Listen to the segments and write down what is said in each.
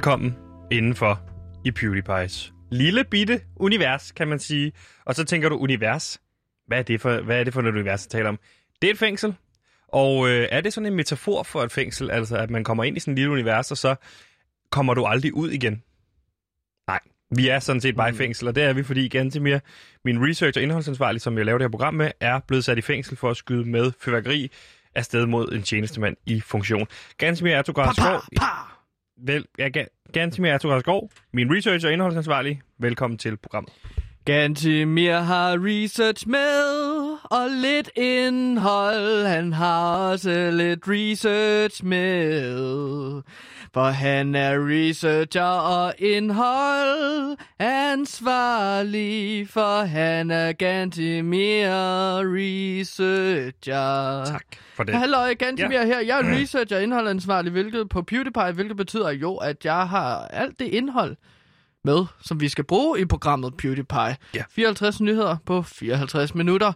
Velkommen indenfor i PewDiePie's lille bitte univers, kan man sige. Og så tænker du, univers? Hvad er det for, hvad er det for et univers, jeg taler om? Det er et fængsel. Og øh, er det sådan en metafor for et fængsel, altså at man kommer ind i sådan et lille univers, og så kommer du aldrig ud igen? Nej, vi er sådan set bare i fængsel, og det er vi, fordi Gantemir, min research- og indholdsansvarlig, som jeg laver det her program med, er blevet sat i fængsel for at skyde med fyrværkeri afsted mod en tjenestemand i funktion. Gantemir Ertugras Skov, vel, ja, Gantimir Gantemir min research- og indholdsansvarlig, velkommen til programmet. Gantimir har research med, og lidt indhold. Han har også lidt research med. For han er researcher og indhold ansvarlig, for han er Gantimir researcher. Tak for det. Hallo, Gantimir ja. her. Jeg er researcher og indholdansvarlig, hvilket på PewDiePie, hvilket betyder jo, at jeg har alt det indhold med, som vi skal bruge i programmet PewDiePie. Ja. 54 nyheder på 54 minutter.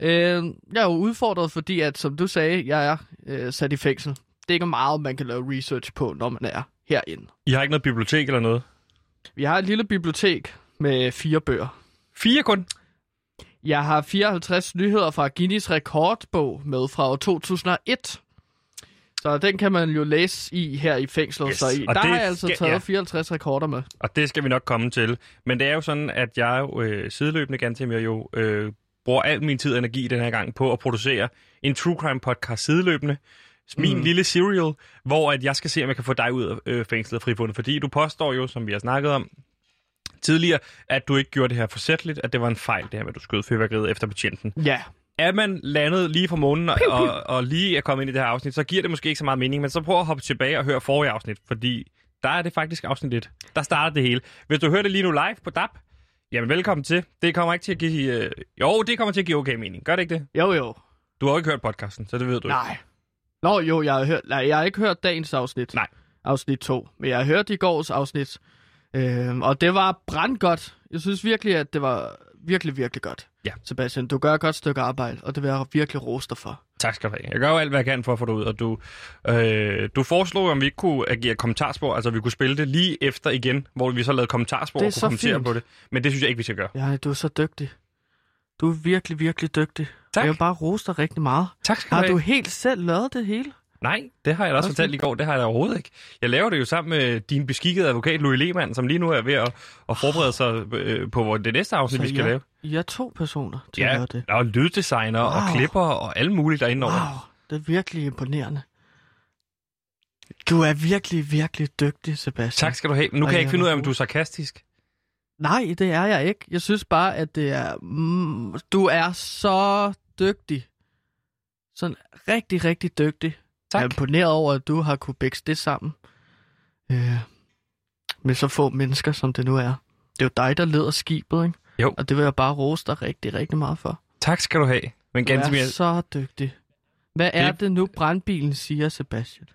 Øh, jeg er jo udfordret, fordi at, som du sagde, jeg er øh, sat i fængsel. Det er ikke meget, man kan lave research på, når man er herinde. I har ikke noget bibliotek eller noget? Vi har et lille bibliotek med fire bøger. Fire kun? Jeg har 54 nyheder fra Guinness rekordbog med fra år 2001. Så den kan man jo læse i her i fængslet. Yes, Så i, og der har jeg altså skal- taget ja. 54 rekorder med. Og det skal vi nok komme til. Men det er jo sådan, at jeg jo øh, sideløbende, Gantemir, jo øh, bruger al min tid og energi den her gang på at producere en true crime podcast sideløbende. Min mm. lille serial, hvor at jeg skal se, om jeg kan få dig ud af øh, fængslet og frifundet. Fordi du påstår jo, som vi har snakket om tidligere, at du ikke gjorde det her forsætteligt, at det var en fejl, det her med, at du skød fyrværkeriet efter betjenten. Ja, Er man landet lige fra månen og, og, og lige er kommet ind i det her afsnit, så giver det måske ikke så meget mening, men så prøv at hoppe tilbage og høre forrige afsnit, fordi der er det faktisk afsnit 1. Der starter det hele. Hvis du hører det lige nu live på DAP, jamen velkommen til. Det kommer ikke til at give... Øh, jo, det kommer til at give okay mening. Gør det ikke det? jo jo. Du har jo ikke hørt podcasten, så det ved du ikke. Nej. Nå jo, jeg har, hørt, nej, jeg har ikke hørt dagens afsnit. Nej. Afsnit 2. Men jeg har hørt i gårs afsnit. Øhm, og det var brandgodt. Jeg synes virkelig, at det var virkelig, virkelig godt. Ja. Sebastian, du gør et godt stykke arbejde, og det vil jeg virkelig rose dig for. Tak skal du have. Jeg gør jo alt, hvad jeg kan for at få det ud, og du, øh, du foreslog, om vi ikke kunne agere kommentarspor, altså vi kunne spille det lige efter igen, hvor vi så lavede kommentarspor og kunne kommentere fint. på det. Men det synes jeg ikke, vi skal gøre. Ja, du er så dygtig. Du er virkelig, virkelig dygtig. Tak. Jeg vil bare rose dig rigtig meget. Tak skal Har du have. du helt selv lavet det hele? Nej, det har jeg da også fortalt i går. Det har jeg da overhovedet ikke. Jeg laver det jo sammen med din beskikkede advokat, Louis Lehmann, som lige nu er ved at, at forberede sig øh, på det næste afsnit, Så vi skal ja. lave. I er to personer til at Ja, gøre det. og lyddesigner wow. og klipper og alle mulige derinde over. Wow, det er virkelig imponerende. Du er virkelig, virkelig dygtig, Sebastian. Tak skal du have. Nu Og kan jeg ikke jeg finde ud af, om du er sarkastisk. Nej, det er jeg ikke. Jeg synes bare, at det er... Mm, du er så dygtig. Sådan rigtig, rigtig dygtig. Jeg er Tak. imponeret over, at du har kunne bækse det sammen. Øh, med så få mennesker, som det nu er. Det er jo dig, der leder skibet, ikke? Jo. Og det vil jeg bare rose dig rigtig, rigtig meget for. Tak skal du have. Men Du ganske er mere... så dygtig. Hvad er Det- det nu, brandbilen siger, Sebastian?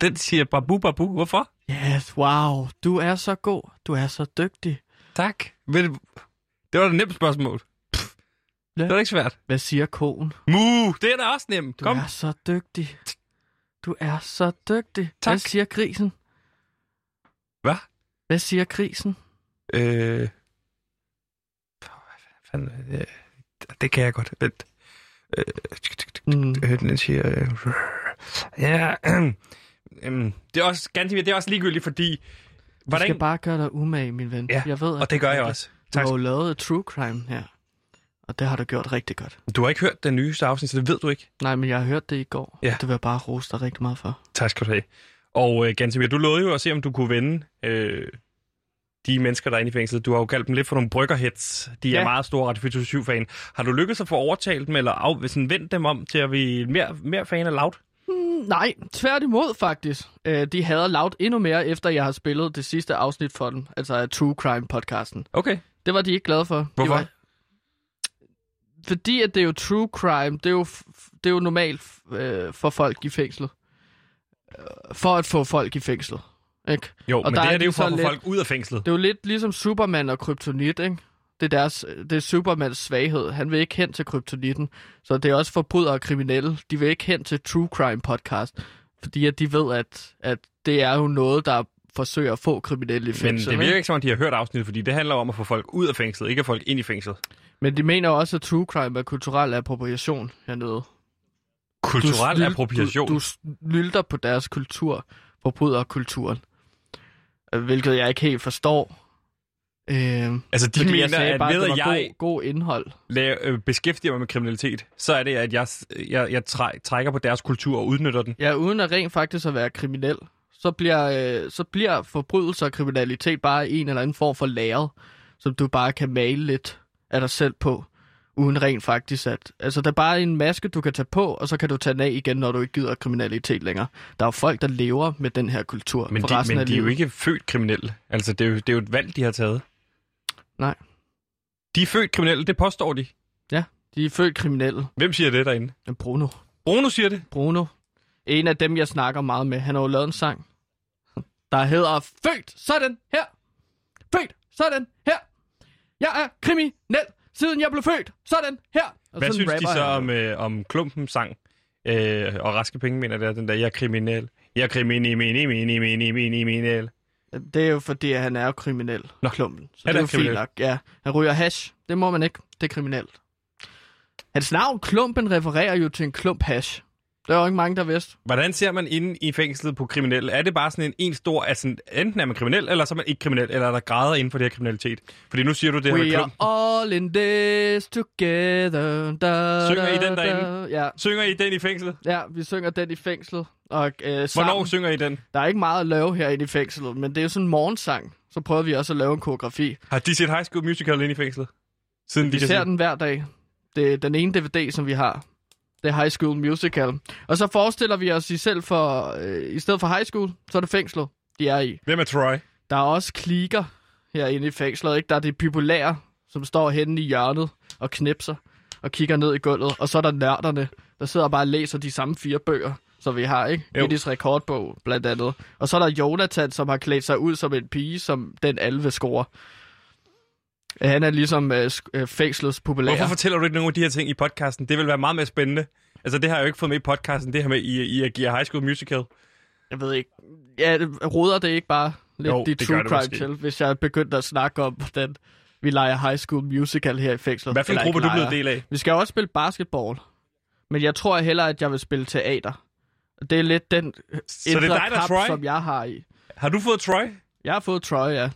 Den siger babu babu. Hvorfor? Yes, wow. Du er så god. Du er så dygtig. Tak. Men, det var et nemt spørgsmål. Ja. Det var ikke svært. Hvad siger konen? Mu, det er da også nemt. Du Kom. er så dygtig. Du er så dygtig. Tak. Hvad siger grisen? Hvad? Hvad siger grisen? Øh... Fanden... Øh, det kan jeg godt. Vent. Øh, Mm. Den siger... Øh, ja, øh, øh, det er også ganske det er også ligegyldigt, fordi... Du Hvordan, skal bare gøre dig umage, min ven. Ja, jeg ved, at og det gør jeg du- også. Du Tak. har jo lavet et true crime her. Og det har du gjort rigtig godt. Du har ikke hørt den nyeste afsnit, så det ved du ikke. Nej, men jeg har hørt det i går. Ja. Det vil jeg bare rose dig rigtig meget for. Tak skal du have. Og øh, Gansimir, du lovede jo at se, om du kunne vende øh, de mennesker, der er inde i fængslet. Du har jo kaldt dem lidt for nogle bryggerheads. De er Ja. meget store Radio 7-fan. Har du lykkedes at få overtalt dem, eller af, sådan, vendt dem om til at blive mere, mere fan af Loud? Mm, nej, tværtimod faktisk. Øh, de hader Loud endnu mere, efter jeg har spillet det sidste afsnit for dem. Altså True Crime-podcasten. Okay. Det var de ikke glade for. Hvorfor? De var... Fordi at det er jo true crime, det er jo, det er jo normalt øh, for folk i fængslet. Øh, For at få folk i fængslet. Ikke? Jo, Og men der det er her det er jo for at få lidt- folk ud af fængslet. Det er jo lidt ligesom Superman og Kryptonit, ikke? Det er, deres, det er Supermans svaghed. Han vil ikke hen til kryptonitten. Så det er også forbrydere og kriminelle. De vil ikke hen til True Crime podcast. Fordi at de ved, at, at det er jo noget, der forsøger at få kriminelle i Men fængsel. det virker ikke? som om, de har hørt afsnittet, fordi det handler om at få folk ud af fængslet, ikke at folk ind i fængslet. Men de mener også, at true crime er kulturel appropriation hernede. Kulturel snyl- appropriation. Du, du snylter på deres kultur, forbryder kulturen. Øh, Hvilket jeg ikke helt forstår. Øh, altså, de mener, jeg sagde at bare, ved at jeg god, god indhold. laver, øh, beskæftiger mig med kriminalitet, så er det, at jeg, jeg, jeg træ, trækker på deres kultur og udnytter den. Ja, uden at rent faktisk at være kriminel, så bliver, øh, så bliver forbrydelser og kriminalitet bare en eller anden form for læret, som du bare kan male lidt af dig selv på, uden rent faktisk at... Altså, der er bare en maske, du kan tage på, og så kan du tage den af igen, når du ikke gider kriminalitet længere. Der er jo folk, der lever med den her kultur Men, for de, resten men af de er jo livet. ikke født kriminelle. Altså, det er, jo, det er jo et valg, de har taget. Nej. De er født kriminelle, det påstår de. De er født kriminelle. Hvem siger det derinde? Bruno. Bruno siger det. Bruno. En af dem, jeg snakker meget med. Han har jo lavet en sang, der hedder Født sådan her. Født sådan her. Jeg er kriminel, siden jeg blev født. Sådan her. Og Hvad synes de så han. om, øh, om Klumpen sang? Øh, og Raske Penge mener det er den der, jeg er kriminel. Jeg er kriminel, mini, mini, mini. Det er jo fordi, at han er jo kriminel. Nå. Klumpen. Så Han det er er jo fint kriminel. nok. Ja, han ryger hash. Det må man ikke. Det er kriminelt. Hans navn, Klumpen, refererer jo til en klump hash. Der er jo ikke mange, der vidste. Hvordan ser man inde i fængslet på kriminelle? Er det bare sådan en, en stor, altså enten er man kriminel, eller så er man ikke kriminel, eller er der grader inden for det her kriminalitet? Fordi nu siger du det her med We klumpen. are all in this together. Da, Synger I da, den da. derinde? Ja, Synger I den i fængslet? ja, vi synger den i fængslet. Og, øh, Hvornår sammen. synger I den? Der er ikke meget at lave herinde i fængslet, men det er jo sådan en morgensang. Så prøver vi også at lave en koreografi. Har de set High School Musical inde i fængslet? Siden Vi de ser se- den hver dag. Det er den ene DVD, som vi har. Det er High School Musical. Og så forestiller vi os i selv for, øh, i stedet for high school, så er det fængslet, de er i. Hvem er Troy? Der er også klikker herinde i fængslet, ikke? Der er de populære, som står henne i hjørnet og knipser og kigger ned i gulvet. Og så er der nørderne, der sidder og bare og læser de samme fire bøger, som vi har, ikke? Jo. Guinness rekordbog, blandt andet. Og så er der Jonathan, som har klædt sig ud som en pige, som den alle vil score. Han er ligesom øh, øh, fængslets populære. Hvorfor fortæller du ikke nogen af de her ting i podcasten? Det vil være meget mere spændende. Altså, det har jeg jo ikke fået med i podcasten, det her med, I, I giver High School Musical. Jeg ved ikke. Ja, roder det ikke bare lidt Jo, de true crime måske. til, hvis jeg begyndte at snakke om, hvordan vi leger high school musical her i fængslet. Hvad for en gruppe du blevet del af? Vi skal jo også spille basketball. Men jeg tror hellere, at jeg vil spille teater. Det er lidt den Så det er dig, der er kamp, Troy? som jeg har i. Har du fået Troy? Jeg har fået Troy, ja.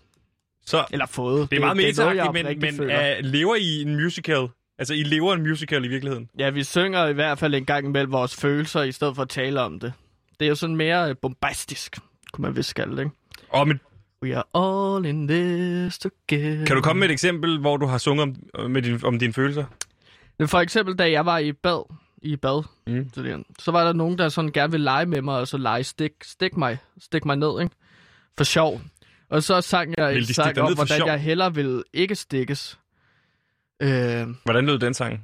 Så Eller fået. det er meget meteragtigt, men, men føler. uh, lever I en musical? Altså, I lever en musical i virkeligheden? Ja, vi synger i hvert fald en gang imellem vores følelser, i stedet for at tale om det. Det er jo sådan mere øh, bombastisk, kunne man vist det, ikke? Og men, We are all in this together. kan du komme med et eksempel, hvor du har sunget om, med din, om dine følelser? For eksempel, da jeg var i bad, i bad, Mm. så var der nogen, der sådan gerne ville lege med mig, og så lege stik, stik mig, stik mig ned, ikke? For sjov. Og så sang jeg en sang om, hvordan sjov? jeg hellere ville ikke stikkes. Øh, Hvordan lød den sang?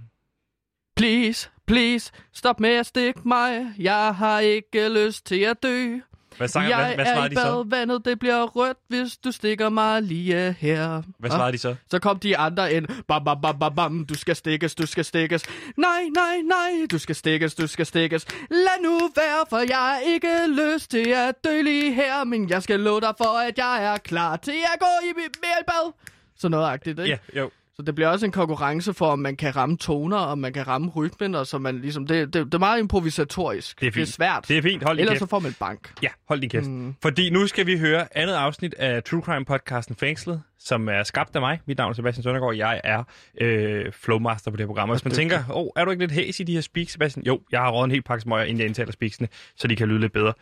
please, please, stop med at stikke mig. Jeg har ikke lyst til at dø. Hvad, sang, jeg hvad, hvad er i de så? det bliver rødt, hvis du stikker mig lige her. Hvad Hva? svarede de så? Så kom de andre ind. Bam, bam, bam, bam, bam. Du skal stikkes, du skal stikkes. Nej, nej, nej. Du skal stikkes, du skal stikkes. Lad nu være, for jeg har ikke lyst til at dø lige her. Men jeg skal love dig for, at jeg er klar til at gå i i bad. Så noget agtigt, ikke? Ja, jo. Så det bliver også en konkurrence for, om man kan ramme toner, og man kan ramme rytmen, og så man ligesom... Det, det, det er meget improvisatorisk. Det er Det er fint. svært. Det er fint, hold Ellers kæft. så får man bank. Ja, hold din kæft. Mm. Fordi nu skal vi høre andet afsnit af True Crime podcasten Fængslet, som er skabt af mig. Mit navn er Sebastian Søndergaard. Jeg er øh, flowmaster på det her program. Og hvis man tænker, åh, oh, er du ikke lidt hæs i de her speaks, Sebastian? Jo, jeg har røget en hel pakke smøger, inden jeg indtaler speaksene, så de kan lyde lidt bedre.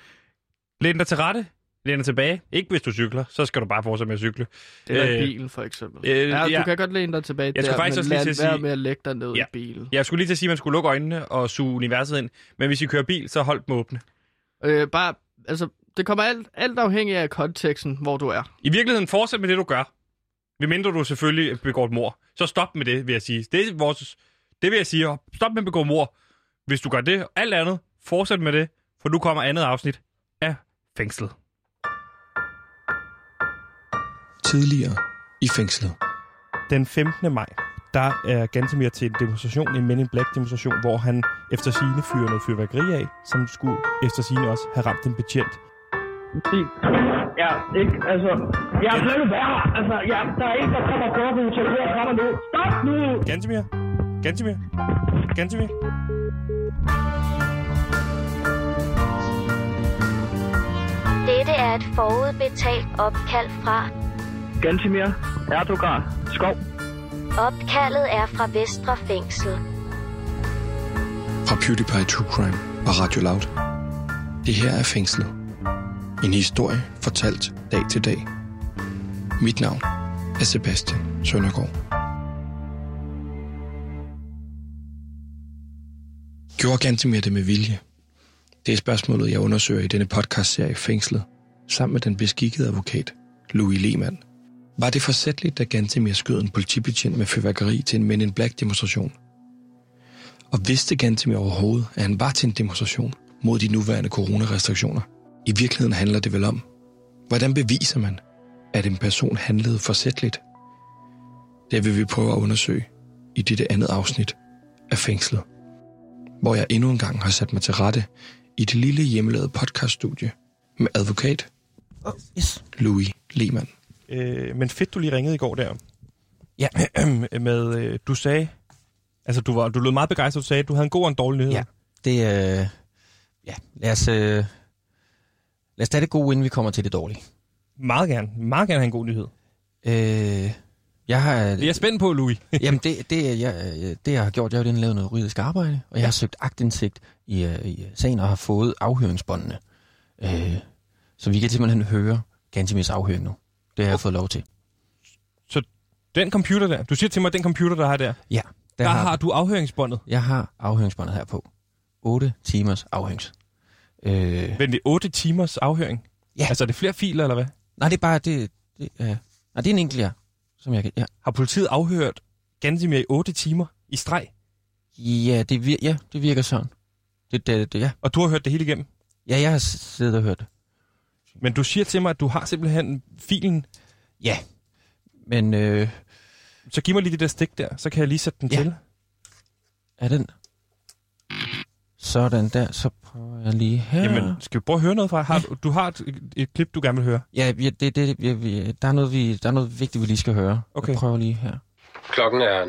Læn dig til rette. Læn dig tilbage. Ikke hvis du cykler, så skal du bare fortsætte med at cykle. Eller Øh, bilen, for eksempel. øh, ja, ja. du kan godt læne dig tilbage Jeg der, faktisk men også lige lad til at være sige- med at lægge dig ned Ja. i bilen. Jeg skulle lige til at sige, at man skulle lukke øjnene og suge universet ind. Men hvis I kører bil, så hold dem åbne. Øh, bare, altså, det kommer alt, alt afhængig af konteksten, hvor du er. I virkeligheden, fortsæt med det, du gør. Ved mindre du selvfølgelig begår et mor. Så stop med det, vil jeg sige. Det, er vores, det vil jeg sige. Stop med at begå mor. Hvis du gør det, alt andet, fortsæt med det. For nu kommer andet afsnit af Fængslet. Tidligere i fængslet. Den 15. maj, der er Gantemir til en demonstration, en Men in Black demonstration, hvor han efter sine fyrer noget fyrværkeri af, som skulle efter sine også have ramt en betjent. Ja, ikke? Altså, jeg er blevet værre. Altså, ja, der er en, der kommer på på hotellet fra mig nu. Stop nu! Gantemir? Gantemir? Gantemir? Dette er et forudbetalt opkald fra. Gantimir, Erdogan, Skov. Opkaldet er fra Vestre Fængsel. Fra PewDiePie True Crime og Radio Loud. Det her er Fængslet. En historie fortalt dag til dag. Mit navn er Sebastian Søndergaard. Gjorde Gantemir det med vilje? Det er spørgsmålet, jeg undersøger i denne podcastserie Fængslet, sammen med den beskikkede advokat, Louis Lehmann. Var det forsætteligt, da Gantemir skød en politibetjent med fyrværkeri til en Men in Black demonstration? Og vidste Gantemir overhovedet, at han var til en demonstration mod de nuværende coronarestriktioner? I virkeligheden handler det vel om, hvordan beviser man, at en person handlede forsætteligt? Det vil vi prøve at undersøge i dette andet afsnit af Fængslet, hvor jeg endnu en gang har sat mig til rette i det lille hjemmelavede podcaststudie med advokat Oh, yes. Louis Lehmann. Øh, men fedt, du lige ringede i går der. Ja. med, øh, du sagde, altså du, var, du lød meget begejstret, du sagde, at du havde en god og en dårlig nyhed. Ja. Det, øh, ja, lad os, øh, lad os tage det gode, inden vi kommer til det dårlige. Meget gerne. Meget gerne have en god nyhed. Øh, jeg har, Det er jeg spændt på, Louis. jamen det, det, jeg, det, jeg har gjort, jeg har jo lavet noget juridisk arbejde, og jeg har søgt agtindsigt i, øh, i sagen og har fået afhøringsbåndene. Øh, så vi kan simpelthen høre Gantemirs afhøring nu. Det har jeg fået lov til. Den computer der, du siger til mig, den computer, der har der, Ja, der, der har du afhøringsbåndet. Jeg har afhøringsbåndet her på. 8 timers afhørings. Øh, Men det er 8 timers afhøring. Ja. Altså er det flere filer, eller hvad? nej, det er bare, det, det, øh, nej, det er en enkelt, ja. Som jeg kan, ja. Har politiet afhørt Gansimir i 8 timer i streg? Ja, det, vir- ja, det virker sådan. Det, det, det, ja. Og du har hørt det hele igennem? ja, jeg har siddet og hørt det. Men du siger til mig, at du har simpelthen filen. Ja, men øh, Så giv mig lige det der stik der, så kan jeg lige sætte den Ja. til. er den... Sådan der, så prøver jeg lige her. Jamen, skal vi prøve at høre noget fra? Har, du, du har et, et klip, du gerne vil høre. Ja, ja det, det, ja, vi, der, er noget, vi, der er noget vigtigt, vi lige skal høre. Okay. Jeg prøver lige her. Klokken er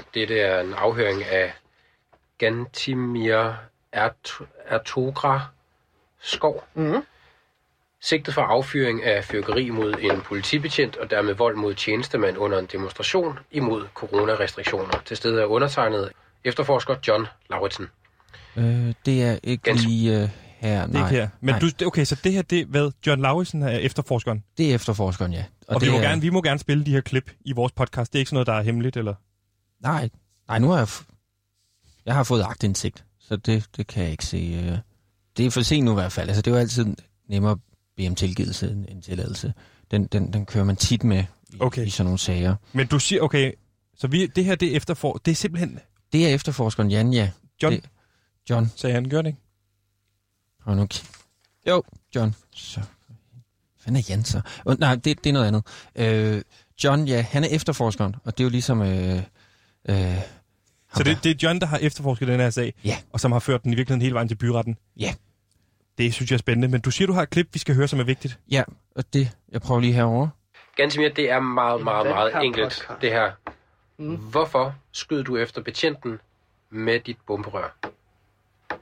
08.12. Dette er en afhøring af Gantimir Ert- Ertogra Skov. Mhm. Sigtet for affyring af fyrkeri mod en politibetjent og dermed vold mod tjenestemand under en demonstration imod coronarestriktioner. Til stede er undertegnet efterforsker John Lauritsen. Øh, det er ikke Ganske- lige øh, her. Det er Nej, ikke her. Men nej, du, okay, så det her, det er hvad? John Lauritsen er efterforskeren. det er efterforskeren, ja. Og, og det vi, må er, gerne, vi må gerne spille de her klip i vores podcast. Det er ikke sådan noget, der er hemmeligt, eller? Nej, nej, nu har jeg... F- jeg har fået agtindsigt, så det, det kan jeg ikke se. øh. Det er for sent nu i hvert fald. Altså, det er jo altid nemmere bede om tilgivelse en tilladelse. Den, den, den kører man tit med i, Okay. i sådan nogle sager. Men du siger, okay, så vi, det her, det er efterfor... Det er simpelthen... Det er efterforskeren Jan, ja. John, Det- John. sagde han, gør det ikke? Og nu jo, John. Så. Hvad er Jan så? Oh, nej, det, det er noget andet. Øh, John, ja, han er efterforskeren, og det er jo ligesom... Øh, øh, Så det, det er John, der har efterforsket den her sag, Ja. og som har ført den i virkeligheden hele vejen til byretten. Ja. Det synes jeg er spændende, men du siger, du har et klip, vi skal høre, som er vigtigt. Ja, og det... Jeg prøver lige herover. Gantimir, det er meget, meget, meget enkelt, det her. Mm. Hvorfor skød du efter betjenten med dit bomberør?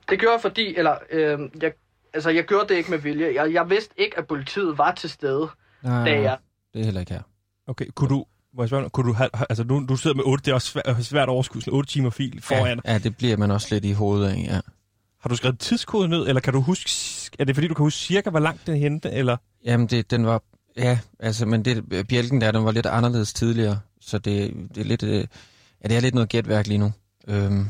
Det gjorde jeg fordi, eller øh, jeg, altså jeg gjorde det ikke med vilje. Jeg, jeg vidste ikke, at politiet var til stede, Nej, da jeg... det er heller ikke her. Okay, kunne du... Må jeg spørge, kunne du have, altså nu, du sidder med 8, det er også svært, svært sådan 8 timer fil foran. Ja, ja, det bliver man også lidt i hovedet af, ja. Har du skrevet tidskode ned, eller kan du huske, er det fordi, du kan huske cirka, hvor langt den hente, eller? Jamen, det, den var... Ja, altså, men det, bjælken der, den var lidt anderledes tidligere, så det, det er lidt... øh, Ja, det er lidt noget gætværk lige nu. Øhm,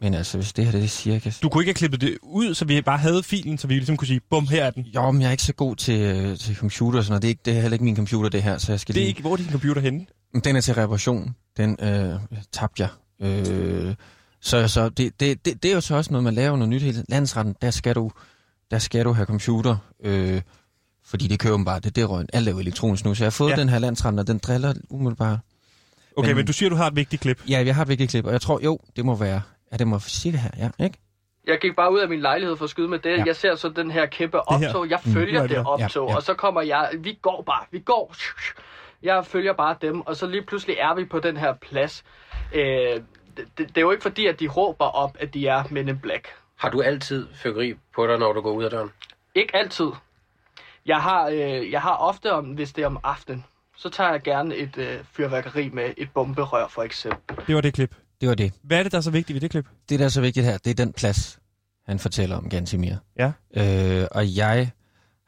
men altså, hvis det her det er cirka... Du kunne ikke have klippet det ud, så vi bare havde filen, så vi ligesom kunne sige, bum, her er den. Jo, men jeg er ikke så god til, øh, til computer og sådan noget. Det er, ikke, det er heller ikke min computer, det her, så jeg skal Det er lige... ikke, hvor er din computer henne? Den er til reparation. Den øh, tabte jeg. Øh, så så det, det, det, det er jo så også noget, man laver noget nyt hele. Landsretten, der skal du, der skal du have computer. Øh, fordi det kører bare, det, det røgn. Alt er jo elektronisk nu. Så jeg har fået Ja. den her landsretten, og den driller umiddelbart. Okay, men, men du siger, du har et vigtigt klip. Ja, jeg har et vigtigt klip, og jeg tror, jo, det må være... Ja, det må sige det her, ja, ikke? Jeg gik bare ud af min lejlighed for at skyde med det. Ja. Jeg ser så den her kæmpe optog. Jeg Mm. følger er det optog, Ja, ja. og så kommer jeg... Vi går bare, vi går. Jeg følger bare dem, og så lige pludselig er vi på den her plads. Øh, det, det, er jo ikke fordi, at de råber op, at de er Men in Black. Har du altid fyrkeri på dig, når du går ud af døren? Ikke altid. Jeg har, øh, jeg har ofte, om, hvis det er om aftenen, så tager jeg gerne et øh, fyrværkeri med et bomberør, for eksempel. Det var det klip. Det var det. Hvad er det, der er så vigtigt ved det klip? Det, der er så vigtigt her, det er den plads, han fortæller om Gansimir. Ja. Øh, og jeg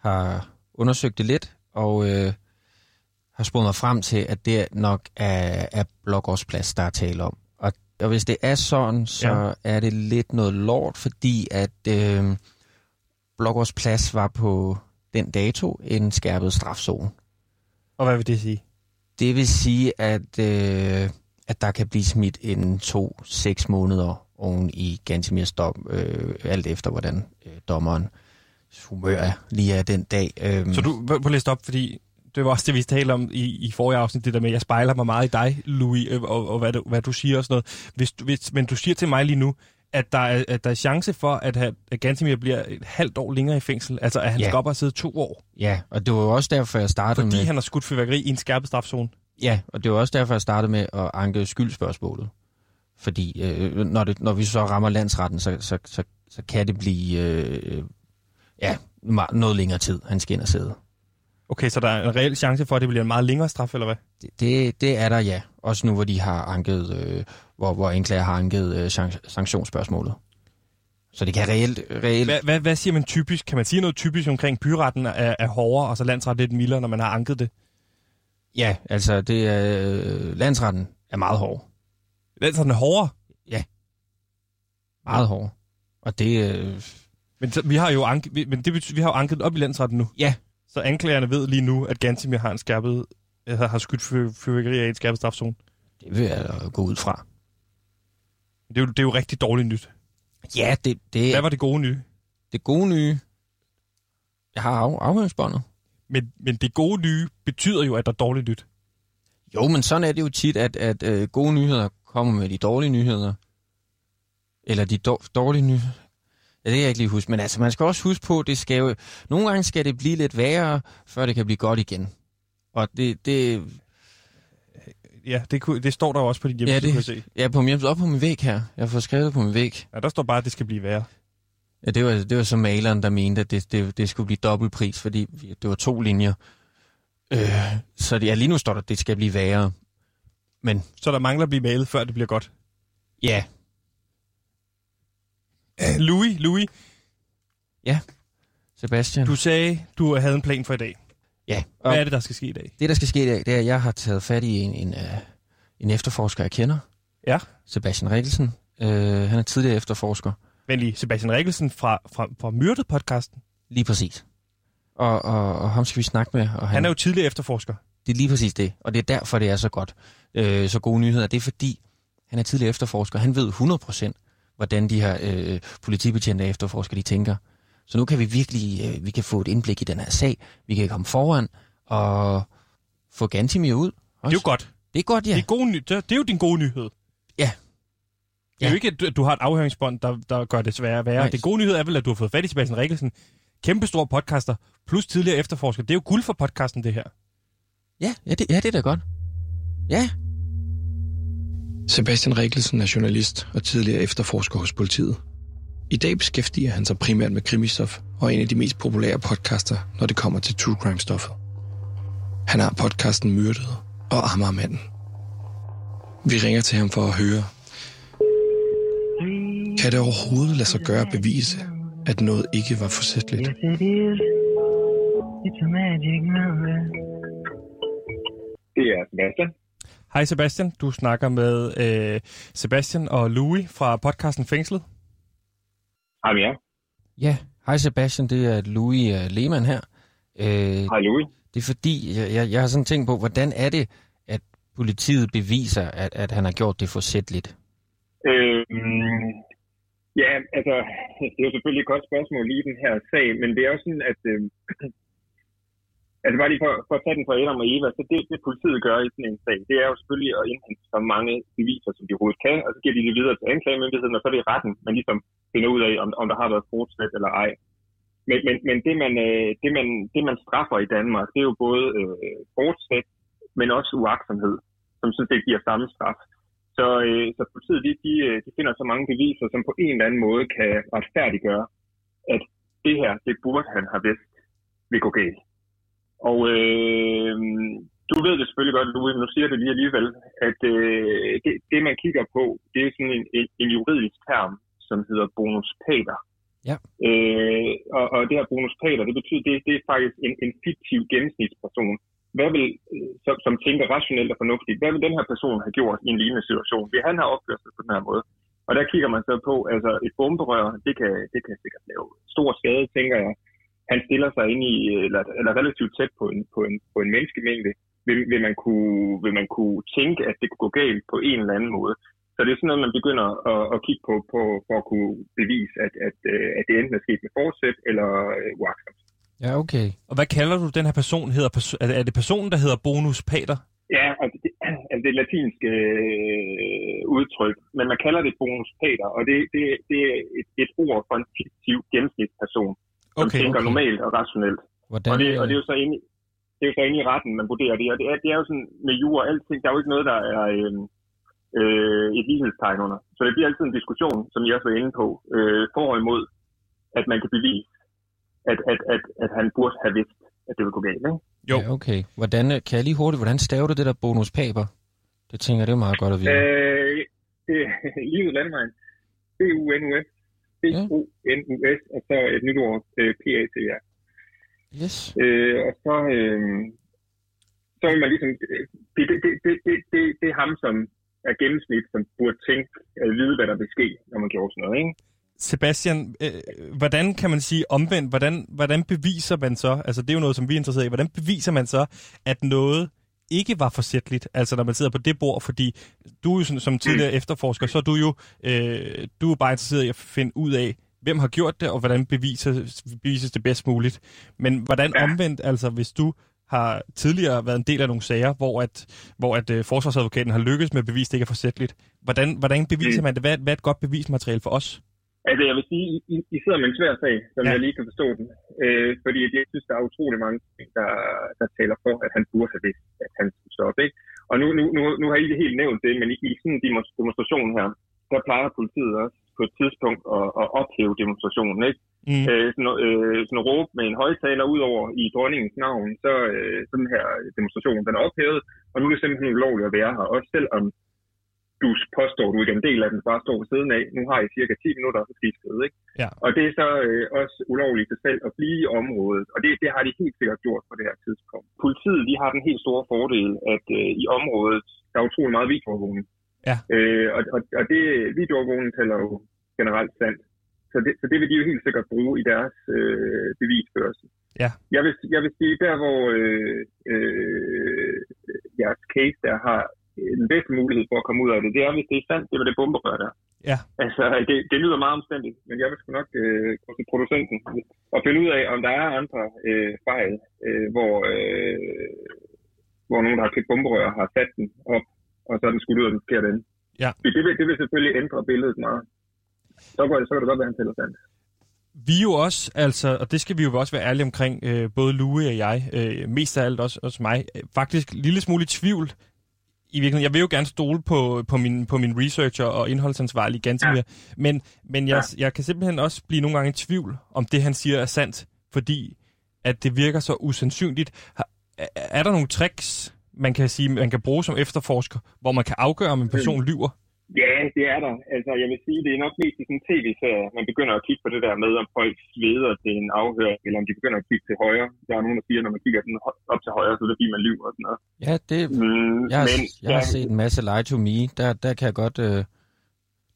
har undersøgt det lidt, og øh, har spurgt mig frem til, at det nok er, er Blågårdsplads, der er tale om. Og, hvis det er sådan, så Ja. er det lidt noget lort, fordi at øh, Blågårdsplads var på den dato en skærpet strafzone. Og hvad vil det sige? Det vil sige, at, øh, at der kan blive smidt en to, seks måneder oven i Gantemirs dom, øh, alt efter hvordan øh, dommeren humør er lige af den dag. Øh, Så du, prøv at læse op, fordi det var også det, vi talte om i, i forrige afsnit, det der med, at jeg spejler mig meget i dig, Louis, øh, og, og hvad, du, hvad du siger og sådan noget. Hvis, hvis, men du siger til mig lige nu, at der er, at der er chance for, at, have- at Gantemir bliver et halvt år længere i fængsel. Altså, at han Ja. skal op og sidde to år, Ja, og det var jo også derfor, jeg startede fordi med... han har skudt fyrværkeri i en skærpet strafzone. Ja, og det var også derfor, jeg startede med at anke skyldspørgsmålet. Fordi øh, når, det, når vi så rammer landsretten, så, så, så, så kan det blive øh, ja, ma- noget længere tid, han skal ind og sidde. Okay, så der er en reel chance for, at det bliver en meget længere straf, eller hvad? Det, det, det er der, ja. Også nu, hvor de har anket, øh, hvor, hvor anklager har anket øh, sank- sanktionsspørgsmålet. Så det kan reelt... reelt Hvad, hvad, hvad siger man typisk? Kan man sige noget typisk omkring byretten er, er hårdere, og så landsret lidt mildere, når man har anket det? Ja, altså, det er, øh, landsretten er meget hård. Landsretten er hårdere, Meget hård. Og det... Øh, men så, vi har jo anket, vi- men det betyder, vi har jo anket op i landsretten nu. ja, Så anklagerne ved lige nu, at Gantemir har en skærpet, eller har skudt fyr, fyrværkeri af i en skærpet strafzone. det vil jeg gå ud fra. Det er, jo, det er jo rigtig dårligt nyt. Ja, det, det, Hvad var det gode nye? det gode nye... Jeg har af, afhøringsbåndet. Men, men det gode nye betyder jo, at der er dårligt nyt. Jo, men sådan er det jo tit, at, at øh, gode nyheder kommer med de dårlige nyheder. Eller de dår- dårlige nyheder. Ja, det kan jeg ikke lige huske. Men altså, man skal også huske på, det skal jo... Nogle gange skal det blive lidt værre, før det kan blive godt igen. Og det, det Ja, det, kunne, det står der også på din Ja, hjemmeside, det- kan jeg se. Ja, på min, op på min væg her. Jeg får skrevet på min væg. Ja, der står bare, at det skal blive værre. Ja, det var, det var så maleren, der mente, at det, det, det skulle blive dobbeltpris, fordi vi- det var to linjer. Øh, så det, ja, lige nu står der, at det skal blive værre. Men Så der mangler at blive malet, før det bliver godt. ja, Louis, Louis, Sebastian. du sagde, du havde en plan for i dag. ja, og Hvad er det, der skal ske i dag? det, der skal ske i dag, det er, at jeg har taget fat i en, en, uh, en efterforsker, jeg kender. Ja. Sebastian Rikkelsen. Uh, han er tidligere efterforsker. Men lige Sebastian Rikkelsen fra, fra, fra Myrdet-podcasten. Lige præcis. Og, og, og ham skal vi snakke med. Og han, Han er jo tidligere efterforsker. Det er lige præcis det, og det er derfor, det er så godt. Øh, så gode nyheder. Det er fordi, han er tidligere efterforsker. Han ved 100% hvordan de her øh, politibetjente efterforskere, de tænker. Så nu kan vi virkelig øh, vi kan få et indblik i den her sag. Vi kan komme foran og få Gantimir ud. Det er jo godt. Det er godt, ja. Det, er gode ny- det, er jo din gode nyhed. Ja. Det er Ja. jo ikke, at du, at du har et afhøringsbånd, der, der gør det sværere at være. Nej. Det gode nyhed er vel, at du har fået fat i Sebastian Rikkelsen. Kæmpe stor podcaster, plus tidligere efterforsker. Det er jo guld for podcasten, det her. Ja, ja, det, ja, det er da godt. Ja, Sebastian Rikkelsen er journalist og tidligere efterforsker hos politiet. I dag beskæftiger han sig primært med krimistof og er en af de mest populære podcaster, når det kommer til true crime stoffet. Han har podcasten Myrdet og Amagermanden. Vi ringer til ham for at høre, kan det overhovedet lade sig gøre at bevise, at noget ikke var forsætteligt? Yes, it is. It's a magic number. Det er Sebastian. Hej Sebastian, du snakker med øh, Sebastian og Louis fra podcasten Fængslet. Hej med jer. ja. Hej Sebastian, det er Louis uh, Lehmann her. Øh, Hej Louis. det er fordi, jeg, jeg, jeg har sådan tænkt på, hvordan er det, at politiet beviser, at, at han har gjort det forsætteligt? Øhm, ja, altså, det er jo selvfølgelig et godt spørgsmål lige i den her sag, men det er jo sådan, at øh, Altså bare lige for, for at tage den fra Adam og Eva, så det, det politiet gør i sådan en sag, det er jo selvfølgelig at indhente så mange beviser, som de overhovedet kan, og så giver de det videre til anklagemyndigheden, og så er det retten, man ligesom finder ud af, om, om der har været fortsat eller ej. Men, men, men det, man, øh, det, man, det, man straffer i Danmark, det er jo både øh, fortsat, men også uagtsomhed, som sådan set giver samme straf. Så, øh, så politiet de, de, øh, de finder så mange beviser, som på en eller anden måde kan retfærdiggøre, at det her, det burde han have vidst, vil gå galt. Og øh, du ved det selvfølgelig godt, Louis, men nu siger det lige alligevel, at øh, det, det, man kigger på, det er sådan en, en, en juridisk term, som hedder bonus pater. Ja. Øh, og, og det her bonus pater, det betyder, det, det er faktisk en, en fiktiv gennemsnitsperson. Hvad vil, øh, som, som tænker rationelt og fornuftigt, hvad vil den her person have gjort i en lignende situation? Vil han have opført sig på den her måde? Og der kigger man så på, altså et bomberør, det kan, det kan sikkert lave stor skade, tænker jeg. Han stiller sig ind i, eller, eller relativt tæt på en, på en, på en menneskemængde. Vil, vil, man kunne, vil man kunne tænke, at det kunne gå galt på en eller anden måde? Så det er sådan noget, man begynder at, at kigge på, på for at kunne bevise, at, at, øh, at det enten er sket med forsæt eller øh, uagtsomt. Ja, okay. Og hvad kalder du den her person? Hedder er det- er personen, der hedder bonus pater? Ja, altså det, altså det er et latinsk øh, udtryk, men man kalder det bonus pater, og det, det, det er et, et ord for en fiktiv gennemsnitsperson, som Okay, tænker okay. normalt og rationelt. Hvordan, Og det, og det er øh, jo så inde, i- det er jo så inde i retten, man vurderer det. Og det er, det er jo sådan med jura og alting, der er jo ikke noget, der er øh, øh, et lighedstegn under. Så det bliver altid en diskussion, som jeg også var inde på, øh, for og imod, at man kan bevise, at, at, at, at han burde have vidst, at det ville gå galt. Ikke? Jo. Ja, okay. Hvordan, øh, kan jeg lige hurtigt, hvordan staver du det der bonuspaper? Det tænker jeg, det er jo meget godt at vide. Øh, det er livet landvejen. B-U-N-U-S. B-O-N-U-S, og så et nyt ord, øh, P-A-T-R. Yes. Øh, og så, øh, så vil man ligesom, øh, det, det, det, det, det, det, det er ham, som er gennemsnit, som burde tænke, eller vide, hvad der vil ske, når man gjorde sådan noget, ikke? Sebastian, øh, hvordan kan man sige omvendt, hvordan, hvordan beviser man så, altså det er jo noget, som vi er interesseret i, hvordan beviser man så, at noget ikke var forsætligt, altså når man sidder på det bord, fordi du er jo sådan, som tidligere efterforsker, så er du jo øh, du er bare interesseret i at finde ud af, hvem har gjort det, og hvordan bevises, bevises det bedst muligt. Men hvordan Ja. omvendt, altså hvis du har tidligere været en del af nogle sager, hvor at, hvor at øh, forsvarsadvokaten har lykkes med at bevise, det ikke er forsætligt. Hvordan, hvordan beviser Mm. man det? Hvad, hvad er et godt bevismateriale for os? Altså, jeg vil sige, I, I, sidder med en svær sag, som Ja. jeg lige kan forstå den. Øh, fordi jeg synes, der er utrolig mange ting, der, der taler for, at han burde have vidst, at han skulle stoppe. Ikke? Og nu, nu, nu, nu har I det helt nævnt det, men i, i sådan en demons- demonstration her, der plejer politiet også på et tidspunkt at, at ophæve demonstrationen. Ikke? Mm. øh, sådan, øh, sådan råbe med en højtaler ud over i dronningens navn, så øh, sådan her demonstration, den er ophævet, og nu er det simpelthen ulovligt at være her, også selvom du påstår, du ikke er en del af den, bare står ved siden af. Nu har I cirka 10 minutter, så skal I skride, ikke? Ja. Og det er så øh, også ulovligt til selv at blive i området, og det, det har de helt sikkert gjort på det her tidspunkt. Politiet, de har den helt store fordel, at øh, i området, der er utrolig meget videoovervågning. Ja. Øh, og, og, og det, videoovervågning tæller jo generelt sandt. Så det, så det vil de jo helt sikkert bruge i deres øh, bevisførelse. Ja. Jeg vil, jeg vil sige, der hvor øh, øh, jeres case der har den bedste mulighed for at komme ud af det, det er, hvis det er sandt, det var det bomberør der. Ja. Altså, det, det lyder meget omstændigt, men jeg vil sgu nok øh, gå til producenten og finde ud af, om der er andre øh, fejl, øh, hvor, øh, hvor nogen, der har købt bomberør, har sat den op, og så er den skudt ud af den forkerte ende. Ja. Det, det, vil, det vil selvfølgelig ændre billedet meget. Så, går det, så kan det godt være, han tæller sandt. Vi jo også, altså, og det skal vi jo også være ærlige omkring, øh, både Louis og jeg, øh, mest af alt også, også mig, øh, faktisk en lille smule i tvivl. I virkeligheden, jeg vil jo gerne stole på, på, min, på min researcher og indholdsansvarlige Gantemir, ja. men, men jeg, jeg kan simpelthen også blive nogle gange i tvivl, om det han siger er sandt, fordi at det virker så usandsynligt. Er, er der nogle tricks, man kan sige, man kan bruge som efterforsker, hvor man kan afgøre, om en person lyver? Ja, det er der. Altså, jeg vil sige, det er nok mest i sådan en tv-serie, man begynder at kigge på det der med, om folk sveder til en afhør, eller om de begynder at kigge til højre. Der er nogen, der siger, når man kigger den op til højre, så er det fordi, man lyver og sådan noget. Ja, det, Mm, jeg, har, men, jeg har set en masse Lie to Me. Der, der kan jeg godt... Øh,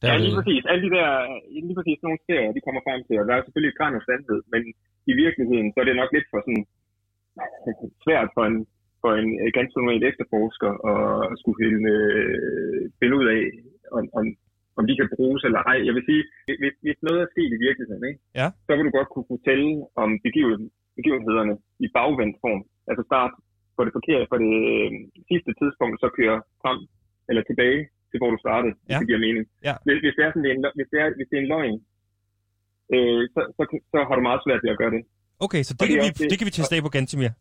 der Ja, lige præcis. Alle de der, lige præcis nogle serier, de kommer frem til, og der er selvfølgelig et græn af sandhed, men i virkeligheden, så er det nok lidt for sådan svært for en, for en ganske normal efterforsker at skulle finde, øh, finde ud af, om, om, om de kan bruges eller ej. Jeg vil sige, hvis, hvis noget er sket i virkeligheden, ikke? Ja. så vil du godt kunne fortælle om begiven, begivenhederne i bagvendt form. altså start på det forkerte, på det øh, sidste tidspunkt, så køre frem eller tilbage til, hvor du startede, ja. Hvis det giver mening. Ja. Hvis, hvis, det er sådan, det er en, hvis, det er, hvis det er en løgn, øh, så, så, så har du meget svært ved at gøre det. Okay, så det det kan, vi, det- det kan vi teste af på Gantemir.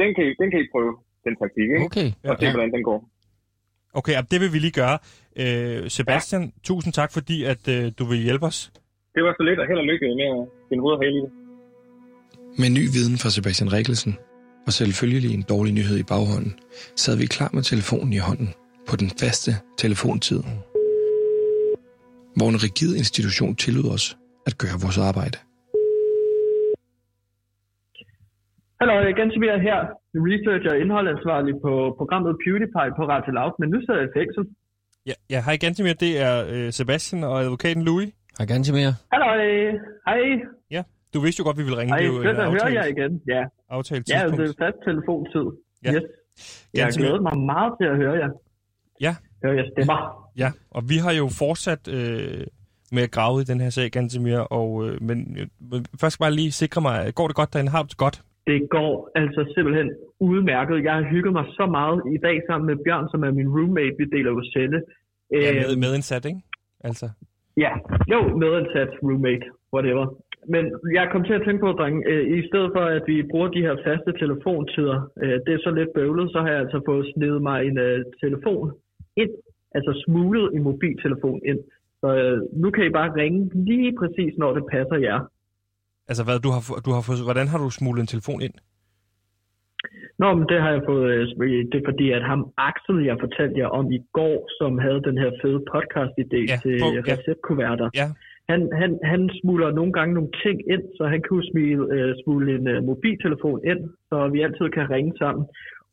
Den kan, I- den kan I prøve, den taktik, ikke? Okay. Og se, Ja. hvordan den går. Okay, og det vil vi lige gøre. Øh, Sebastian, ja. tusind tak, fordi at øh, du vil hjælpe os. Det var så lidt, og held og lykke med at finde i det. Med ny viden fra Sebastian Rikkelsen, og selvfølgelig en dårlig nyhed i baghånden, sad vi klar med telefonen i hånden på den faste telefontid. Hvor en rigid institution tillod os at gøre vores arbejde. Hallo, igen Tobias her. Research og indholdansvarlig på programmet PewDiePie på Radio Loud, men nu sidder jeg i fængsel. Ja, ja hej Gantemir, det er øh, Sebastian og advokaten Louis. Hej Gantemir. Hallo, hej. Ja, du vidste jo godt, vi ville ringe. Hej, det er jo høre aftalt, jer igen. Ja, aftalt ja tidspunkt. det er fast telefontid. Ja. Yes. Jeg Ganske glæder mig meget til at høre jer. Ja. Høre jeres stemmer. Ja, og vi har jo fortsat øh, med at grave i den her sag, Gantemir, og, øh, men øh, først bare lige sikre mig, går det godt derinde? Har du det godt? Det går altså simpelthen udmærket. Jeg har hygget mig så meget i dag sammen med Bjørn, som er min roommate. Vi deler jo celle. Ja, med, medindsat, ikke? Altså, Ja, jo, medansat roommate, whatever. Men jeg kom til at tænke på, drenge, øh, i stedet for at vi bruger de her faste telefontider, øh, det er så lidt bøvlet, så har jeg altså fået snedet mig en øh, telefon ind, altså smuglet en mobiltelefon ind. Så øh, nu kan I bare ringe lige præcis, når det passer jer. Altså hvad, du har, du har fået, hvordan har du smuglet en telefon ind? Nå, men det har jeg fået, øh, det er fordi, at ham Axel, jeg fortalte jer om i går, som havde den her fede podcast-idé Ja, til på- ja. receptkuverter. Ja, Han, han, han smuler nogle gange nogle ting ind, så han kan jo smile, øh, smule en øh, mobiltelefon ind, så vi altid kan ringe sammen.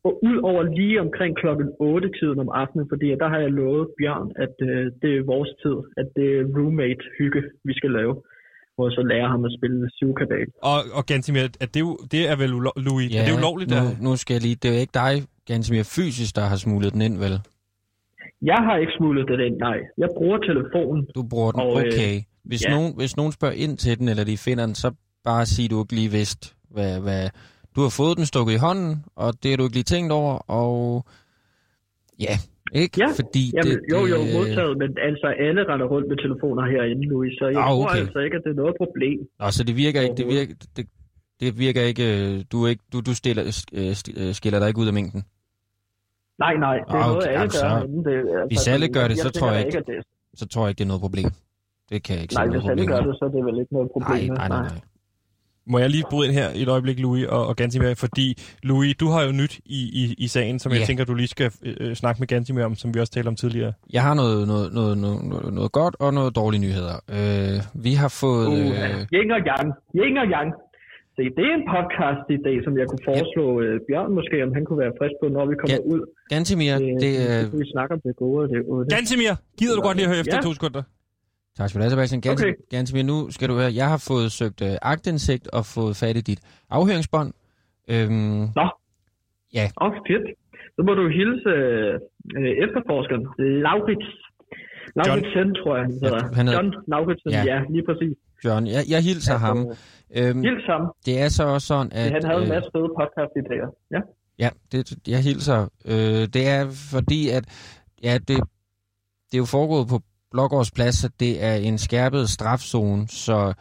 Og ud over lige omkring klokken 8-tiden om aftenen, fordi der har jeg lovet Bjørn, at øh, det er vores tid, at det er roommate-hygge, vi skal lave. Jeg så lærer ham at spille syvkabal. og, og Gantemir, at det, er jo- det er vel ulo- Louis, ja, er det ulovligt? nu, at- nu skal jeg lige... Det er jo ikke dig, Gantemir, fysisk, der har smuglet den ind, vel? Jeg har ikke smuglet det ind, nej. Jeg bruger telefonen. Du bruger den, Og, øh, okay. Hvis, ja. nogen, hvis nogen spørger ind til den, eller de finder den, så bare sig, du ikke lige vidst, hvad, hvad... Du har fået den stukket i hånden, og det har du ikke lige tænkt over, og... Ja, ikke? Ja, Fordi Jamen, det, jo, jo, modtaget, men altså alle render rundt med telefoner herinde, Louis, så jeg Ah, tror okay. altså ikke, at det er noget problem. Nå, så det virker ikke... Det virker, det, det virker ikke... øh, Du, er ikke, du, du stiller, øh, øh, skiller dig ikke ud af mængden. Nej, nej, det er Ah, noget, okay, alle jamen, gør så- herinde. Det, altså, Hvis alle gør det, så tænker tror jeg da ikke- det Så tror jeg ikke, det er noget problem. Det kan jeg ikke Nej, se noget hvis alle problem gør det, så er det vel ikke noget problem. Nej, nej, nej, nej. Må jeg lige bryde ind her i et øjeblik, Louis og, og Gantimir? Fordi, Louis, du har jo nyt i, i, i sagen, som jeg Ja. tænker, du lige skal øh, snakke med Gantimir om, som vi også talte om tidligere. Jeg har noget, noget, noget, noget, noget, godt og noget dårlige nyheder. Øh, vi har fået... Uh, Øh, Yin og yang. Yin og yang. Se, det er en podcast i dag, som jeg kunne foreslå øh, Bjørn måske, om han kunne være frisk på, når vi kommer Ja, ud. Gantimir, Øh, det kunne vi snakke om det gode og det onde. Gantimir, gider du godt lige at høre efter Ja. to sekunder? Tak skal du have, Sebastian. Ganske, Okay. Ganske nu skal du høre, jeg har fået søgt øh, agtindsigt og fået fat i dit afhøringsbånd. Øhm, Nå. Ja. Åh, oh, fedt. Så må du hilse øh, efterforskeren, Laurits. Lauritsen, tror jeg, han hedder. han hedder- John Lauritsen, Ja. ja. ja, lige præcis. Jørgen, jeg, jeg hilser Altså, ham. Øhm, Hils ham. det er så også sådan, at... Han havde en øh, masse fede podcast i dag. Ja. Ja, det, jeg hilser. Øh, det er fordi, at ja, det, det er jo foregået på Blågårds Plads, det er en skærpet strafzone, så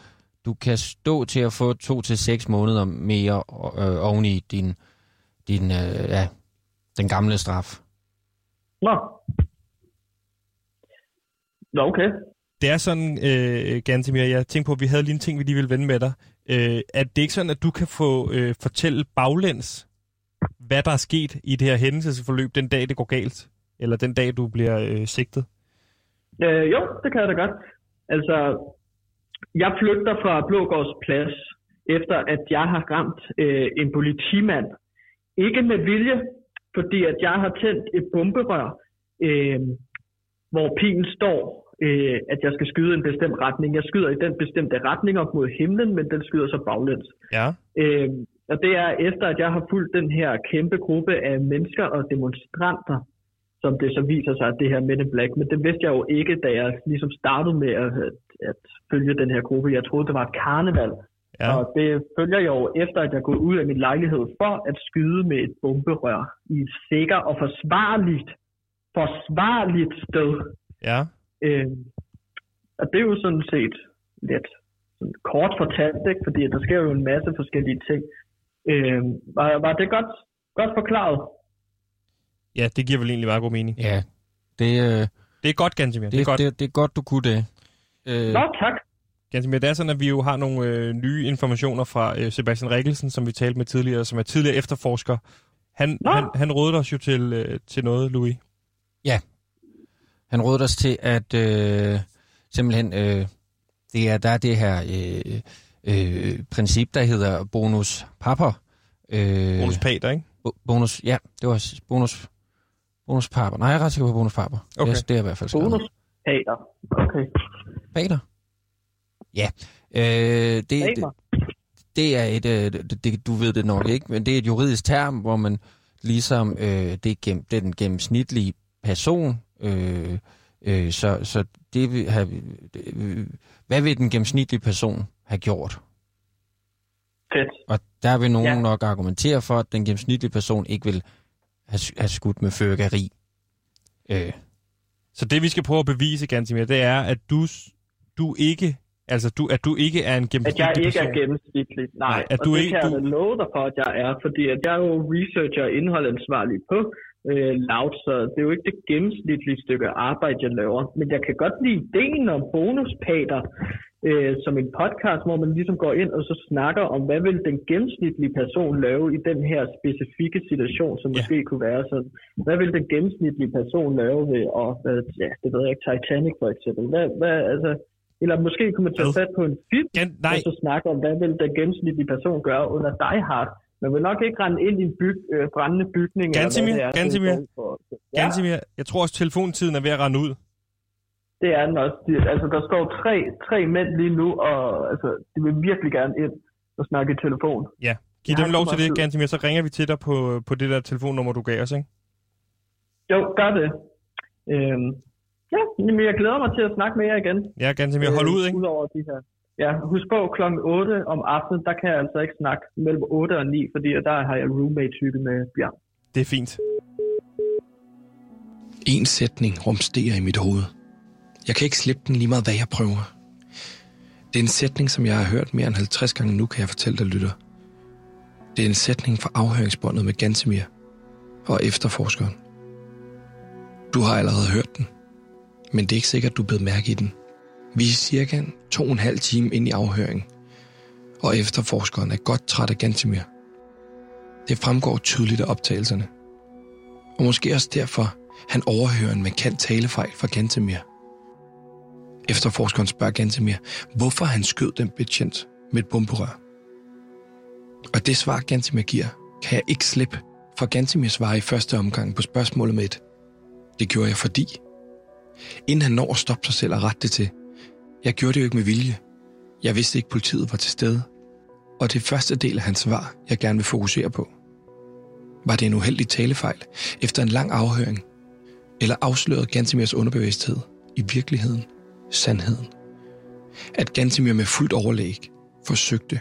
du kan stå til at få to til seks måneder mere øh, oven i din, din øh, ja, den gamle straf. Nå. Nå, okay. Det er sådan, øh, Gantimir, jeg tænkte på, at vi havde lige en ting, vi lige ville vende med dig. Øh, er det ikke sådan, at du kan få øh, fortælle baglæns, hvad der er sket i det her hændelsesforløb den dag, det går galt? Eller den dag, du bliver øh, sigtet? Øh, jo, det kan jeg da godt. Altså, jeg flygter fra Blågårds plads, efter at jeg har ramt øh, en politimand. Ikke med vilje, fordi at jeg har tændt et bomberør, øh, hvor pilen står, øh, at jeg skal skyde en bestemt retning. Jeg skyder i den bestemte retning op mod himlen, men den skyder så baglæns. Ja. Øh, og det er efter, at jeg har fulgt den her kæmpe gruppe af mennesker og demonstranter, som det så viser sig, at det her Men in Black. Men det vidste jeg jo ikke, da jeg ligesom startede med at, at, følge den her gruppe. Jeg troede, det var et karneval, Ja. Og det følger jo efter, at jeg går ud af min lejlighed for at skyde med et bomberør i et sikker og forsvarligt, forsvarligt sted. Ja. Øh, og det er jo sådan set lidt sådan kort fortalt, ikke? fordi der sker jo en masse forskellige ting. Øh, var, var det godt, godt forklaret? Ja, det giver vel egentlig meget god mening. Ja, det, øh, Det er godt, Gansimir. Det, det, er godt. det, det er godt, du kunne det. Øh, Nå, tak. Gansimir, det er sådan, at vi jo har nogle øh, nye informationer fra øh, Sebastian Rikkelsen, som vi talte med tidligere, som er tidligere efterforsker. Han, Nå. han, han rådede os jo til, øh, til noget, Louis. Han rådede os til, at øh, simpelthen, øh, det er, der er det her øh, øh, princip, der hedder bonus papper. Øh, Bonus Pater, ikke? bo- bonus, ja, det var bonus, bonus papper. Nej, jeg er ret sikker på bonus papper. Okay. Det, er, det er i hvert fald skrevet. Bonus. Pater. Okay. Pater? Ja. Øh, det, det, Pater. det er et, øh, det, det, du ved det nok ikke, men det er et juridisk term, hvor man ligesom, øh, det, er gennem, det er den gennemsnitlige person, øh, øh, så, så det vil have, øh, hvad vil den gennemsnitlige person have gjort? Fedt. Og der vil nogen ja. nok argumentere for, at den gennemsnitlige person ikke vil have, have skudt med fyrkeri. Øh, Så det, vi skal prøve at bevise, Gansimir, det er, at du, du ikke, altså du, at du ikke er en At gennemsnitlig jeg ikke person. er gennemsnitlig. Nej, Nej, at og du det ikke- kan jeg du- da love dig for, at jeg er, fordi at jeg er jo researcher og indholdansvarlig på øh, Loud, så det er jo ikke det gennemsnitlige stykke arbejde, jeg laver. Men jeg kan godt lide ideen om bonuspater øh, som en podcast, hvor man ligesom går ind og så snakker om, hvad vil den gennemsnitlige person lave i den her specifikke situation, som måske kunne være sådan. Hvad vil den gennemsnitlige person lave ved, og hvad, ja, det ved jeg ikke, Titanic for eksempel. Hvad, hvad, altså, eller måske kunne man tage fat på en film, Gan, nej, og så snakke om, hvad vil den gennemsnitlige person gøre under Die Hard. Man vil nok ikke rende ind i en byg, øh, brændende bygning. Gansimir, Gansimir. Ja, Gansimir, jeg tror også, telefontiden er ved at rende ud. det er den også. De- Altså, der står tre, tre mænd lige nu, og altså, de vil virkelig gerne ind og snakke i telefon. Ja, giv dem lov til det, tid. Gansimir, så ringer vi til dig på, på det der telefonnummer, du gav os, ikke? Jo, gør det. Øhm, ja, men jeg glæder mig til at snakke med jer igen. Ja, Gansimir, hold ud, ikke? Udover de her. Ja, husk på, klokken 8 om aftenen, der kan jeg altså ikke snakke mellem 8 og 9, fordi der har jeg roommate-type med Bjørn. Det er fint. En sætning rumsterer i mit hoved. Jeg kan ikke slippe den lige meget, hvad jeg prøver. Det er en sætning, som jeg har hørt mere end 50 gange nu, kan jeg fortælle dig, lytter. Det er en sætning fra afhøringsbåndet med Gantemir og efterforskeren. Du har allerede hørt den, men det er ikke sikkert, du er mærke i den. Vi er cirka to og en halv time ind i afhøringen, og efterforskeren er godt træt af Gantemir. Det fremgår tydeligt af optagelserne. Og måske også derfor, han overhører en markant talefejl fra Gantemir. Efterforskeren spørger Gantemir, hvorfor han skød den betjent med et bomberør. Og det svar, Gantemir giver, kan jeg ikke slippe, for Gantemir svarer i første omgang på spørgsmålet med et. Det gjorde jeg fordi. Inden han når at stoppe sig selv og rette det til. Jeg gjorde det jo ikke med vilje. Jeg vidste ikke, politiet var til stede. Og det første del af hans svar, jeg gerne vil fokusere på. Var det en uheldig talefejl efter en lang afhøring? Eller afslørede Gantemirs underbevidsthed i virkeligheden sandheden? At Gantemir med fuldt overlæg forsøgte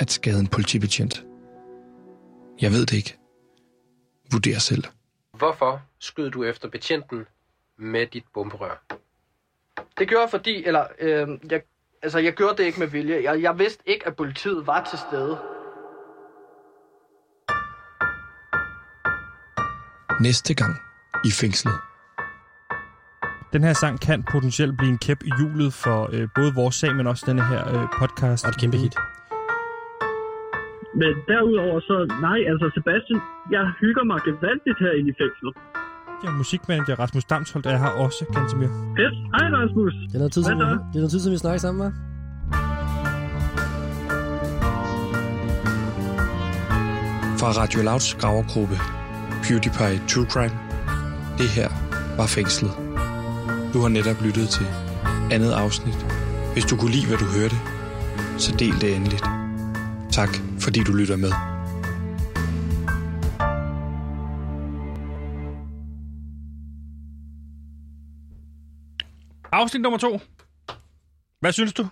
at skade en politibetjent. Jeg ved det ikke. Vurder selv. Hvorfor skød du efter betjenten med dit bomberør? Det gjorde jeg fordi, eller øh, jeg, altså jeg gjorde det ikke med vilje. Jeg, jeg vidste ikke, at politiet var til stede. Næste gang i fængslet. Den her sang kan potentielt blive en kæp i hjulet for øh, både vores sag, men også denne her øh, podcast. Og et kæmpe hit. Men derudover så, nej, altså Sebastian, jeg hygger mig gevaldigt herinde i fængslet. Ja, musikmanager Rasmus Damsholdt er her også, Gantemir. Fedt. Hej Rasmus. Det er noget tid, siden, så? vi, det er noget tid, siden vi snakker sammen, hva'? Fra Radio Louds gravergruppe PewDiePie True Crime. Det her var fængslet. Du har netop lyttet til andet afsnit. Hvis du kunne lide, hvad du hørte, så del det endeligt. Tak, fordi du lytter med. Afsnit nummer to. Hvad synes du?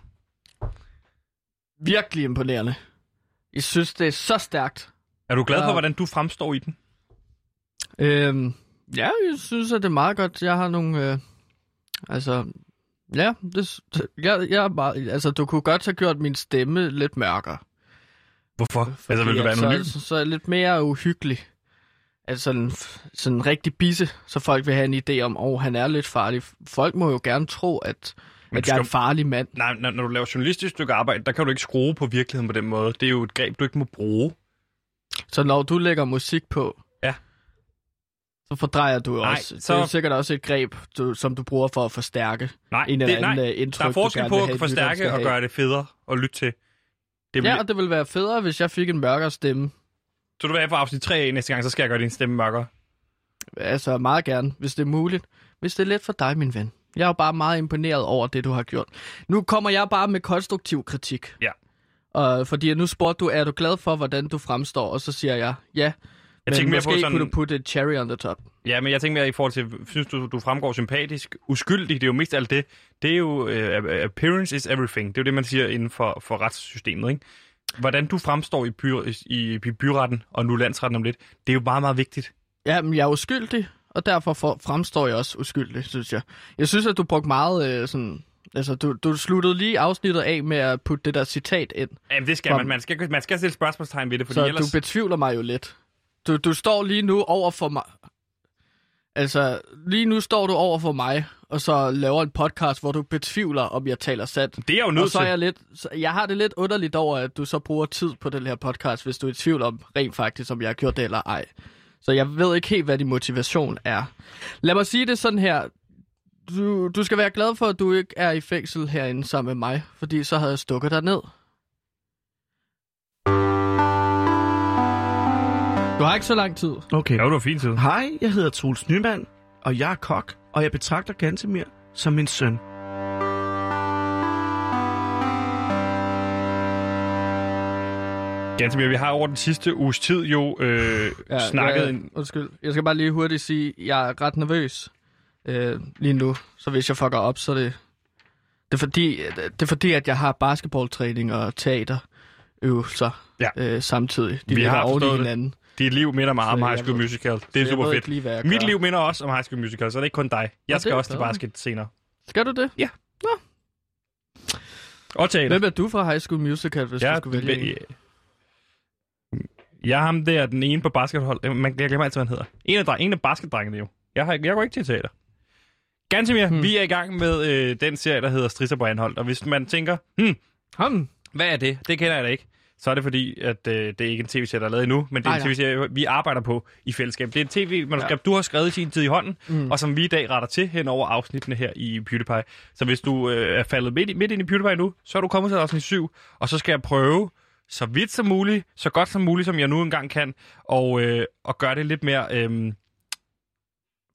virkelig imponerende. Jeg synes, det er så stærkt. Er du glad for, hvordan du fremstår i den? Øhm, ja, jeg synes, at det er meget godt. Jeg har nogle... Øh, altså, ja, det, jeg, jeg er meget, altså, du kunne godt have gjort min stemme lidt mørkere. Hvorfor? altså, vil du være anonym? Så, så lidt mere uhyggelig. Altså sådan, sådan en rigtig bisse, så folk vil have en idé om, åh, oh, han er lidt farlig. Folk må jo gerne tro, at, Men at jeg er skal- en farlig mand. Nej, når, når du laver journalistisk stykke arbejde, der kan du ikke skrue på virkeligheden på den måde. Det er jo et greb, du ikke må bruge. Så når du lægger musik på. Så fordrejer du Nej, også. så-. Det er sikkert også et greb, du, som du bruger for at forstærke Nej, en eller det, anden nej. øh, indtryk, der er forskel på at forstærke og gøre det federe at lytte til. Det vil, Ja, og det ville være federe, hvis jeg fik en mørkere stemme. Så du vil have for afsnit 3 af næste gang, så skal jeg gøre din stemme mørkere. Altså meget gerne, hvis det er muligt. Hvis det er let for dig, min ven. Jeg er jo bare meget imponeret over det, du har gjort. Nu kommer jeg bare med konstruktiv kritik. Ja. Og fordi nu spurgte du, er du glad for, hvordan du fremstår? Og så siger jeg, ja. Jeg men tænker mere måske på sådan- kunne du putte et cherry on the top. Ja, men jeg tænker mere i forhold til, synes du, du fremgår sympatisk, uskyldig, det er jo mest alt det. Det er jo, uh, appearance is everything. Det er jo det, man siger inden for, for retssystemet, ikke? Hvordan du fremstår i, by, i, i byretten, og nu landsretten om lidt, det er jo meget, meget vigtigt. Ja, men jeg er uskyldig, og derfor for, fremstår jeg også uskyldig, synes jeg. Jeg synes, at du brugte meget øh, sådan... Altså, du, du sluttede lige afsnittet af med at putte det der citat ind. Jamen, det skal Kom. man. Man skal, man skal stille spørgsmålstegn ved det, fordi Så ellers... du betvivler mig jo lidt. Du, du står lige nu over for mig... Altså, lige nu står du over for mig, og så laver en podcast, hvor du betvivler, om jeg taler sandt. Det er jo Og nødt så er jeg lidt... Så jeg har det lidt underligt over, at du så bruger tid på den her podcast, hvis du er i tvivl om rent faktisk, om jeg har gjort det eller ej. Så jeg ved ikke helt, hvad din motivation er. Lad mig sige det sådan her. Du, du skal være glad for, at du ikke er i fængsel herinde sammen med mig, fordi så havde jeg stukket dig ned. Du har ikke så lang tid. Okay. Ja, du har fint tid. Hej, jeg hedder Troels Nyman, og jeg er kok, og jeg betragter Gantemir som min søn. Ganske mere, vi har over den sidste uges tid jo øh, ja, snakket... Ja, en, undskyld. Jeg skal bare lige hurtigt sige, at jeg er ret nervøs øh, lige nu. Så hvis jeg fucker op, så er det... Det er fordi, det er fordi at jeg har basketballtræning og teaterøvelser Ja. øh, samtidig. De Vi har oven i forstået det. Dit liv minder meget om High jeg School ved- Musical. Det er jeg super fedt. Lige, jeg Mit liv minder også om High School Musical, så det er ikke kun dig. Jeg Nå, skal også til basket senere. Skal du det? Og teater. Hvem er du fra High School Musical, hvis Ja, du skulle vælge en? Jeg er ham der, den ene på baskethold. Man, jeg glemmer altid, hvad han hedder. En af, dreng, en af basketdrengene jo. Jeg, har, jeg går ikke til teater. Ganske mere. Hmm. Vi er i gang med øh, den serie, der hedder Strisser på Anholdt. Og hvis man tænker, hmm, Ham. hvad er det? Det kender jeg da ikke. Så er det fordi, at øh, det er ikke en tv-serie, der er lavet endnu, men det er Nej, en tv-serie, vi arbejder på i fællesskab. Det er en tv-manuskript, ja. du har skrevet i sin tid i hånden, Mm. og som vi i dag retter til hen over afsnittene her i PewDiePie. Så hvis du øh, er faldet midt, midt ind i PewDiePie nu, så er du kommet til afsnit 7, og så skal jeg prøve så vidt som muligt, så godt som muligt, som jeg nu engang kan, og, øh, og gøre det lidt mere øh,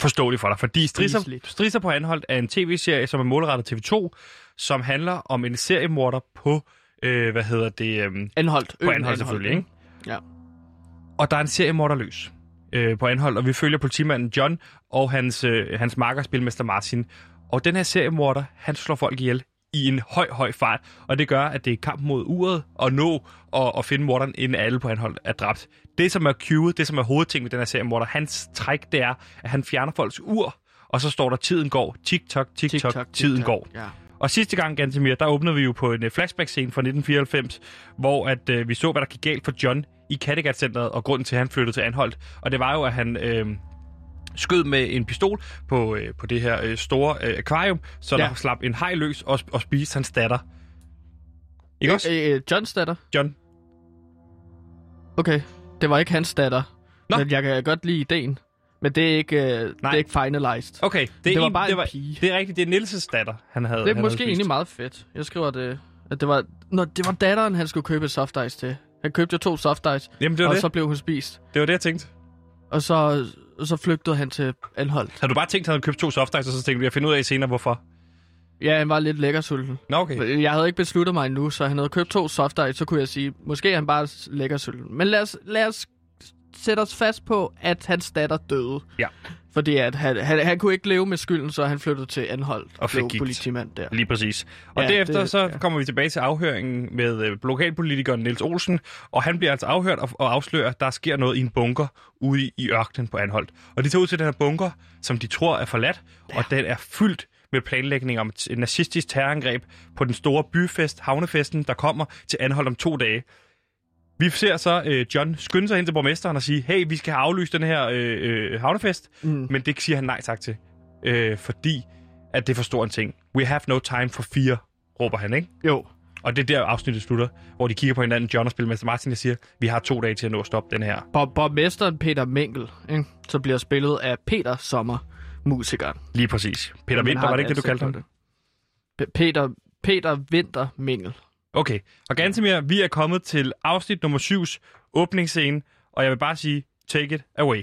forståeligt for dig. Fordi Strisser. Strisser på Anholdt er en tv-serie, som er målrettet TV2, som handler om en seriemorder på, øh, hvad hedder det... Øh, Anholdt. på Anhold selvfølgelig, ikke? Ja. Og der er en seriemorder løs øh, på Anhold, og vi følger politimanden John og hans, øh, hans marker, spilmester Martin. Og den her seriemorder, han slår folk ihjel i en høj, høj fart, og det gør, at det er kamp mod uret at nå og, og finde morderen, inden alle på Anhold er dræbt. Det, som er cueet, det, som er hovedting med den her seriemorder, hans træk, det er, at han fjerner folks ur, og så står der, tiden går, tik-tok, tik-tok, tiden går. Ja. Og sidste gang, Gantemir, der åbnede vi jo på en øh, flashback-scene fra 1994, hvor at, øh, vi så, hvad der gik galt for John i Kattegat-centret, og grunden til, at han flyttede til Anholdt. Og det var jo, at han øh, skød med en pistol på, øh, på det her øh, store øh, akvarium, så ja. Der slap en haj løs og, og spiste hans datter. Ikke også, Øh, øh, Johns datter. John? Okay. Det var ikke hans datter. Nå. Men jeg kan godt lide ideen. Men det er ikke, øh, det er ikke finalized. Okay, det, er Det var en, bare det en var, pige. Det er rigtigt, det er Nilses datter, han havde Det er han måske havde egentlig meget fedt. Jeg skriver det, at det var... Nå, det var datteren, han skulle købe et soft ice til. Han købte jo to soft ice, Jamen, det var og det. så blev hun spist. Det var det, jeg tænkte. Og så, og så flygtede han til Anholdt. Har du bare tænkt, at han havde købt to soft ice, og så tænkte du, jeg finder ud af senere, hvorfor? Ja, han var lidt lækker sulten. Nå, okay. Jeg havde ikke besluttet mig endnu, så han havde købt to soft ice, så kunne jeg sige, måske er han bare lækker sulten. Men lad os, lad os sætte os fast på, at hans datter døde. Ja. Fordi at han, han, han kunne ikke leve med skylden, så han flyttede til Anholdt Og blev gigt. politimand der. Lige præcis. Og Ja, derefter det- så ja. kommer vi tilbage til afhøringen med øh, lokalpolitikeren Niels Olsen, og han bliver altså afhørt og, og afslører, at der sker noget i en bunker ude i, i ørkenen på Anholdt. Og de tager ud til den her bunker, som de tror er forladt, ja. og den er fyldt med planlægning om et, et nazistisk terrorangreb på den store byfest, havnefesten, der kommer til Anholdt om to dage. Vi ser så øh, John skynde sig hen til borgmesteren og sige, hey, vi skal have aflyst den her øh, øh, havnefest, Mm. men det siger han nej tak til, øh, fordi at det er for stor en ting. We have no time for fire, råber han, ikke? Jo. Og det er der afsnittet slutter, hvor de kigger på hinanden, John og Spilmester Martin, og siger, vi har to dage til at nå at stoppe den her. Bor- Borgmesteren Peter Menkel, ikke? så bliver spillet af Peter Sommer, musikeren. Lige præcis. Peter har var det et ikke det, du kaldte ham? det. Pe- Peter, Peter Winter Mengel. Okay. Og Gantemir, vi er kommet til afsnit nummer 7's åbningsscene, og jeg vil bare sige, take it away.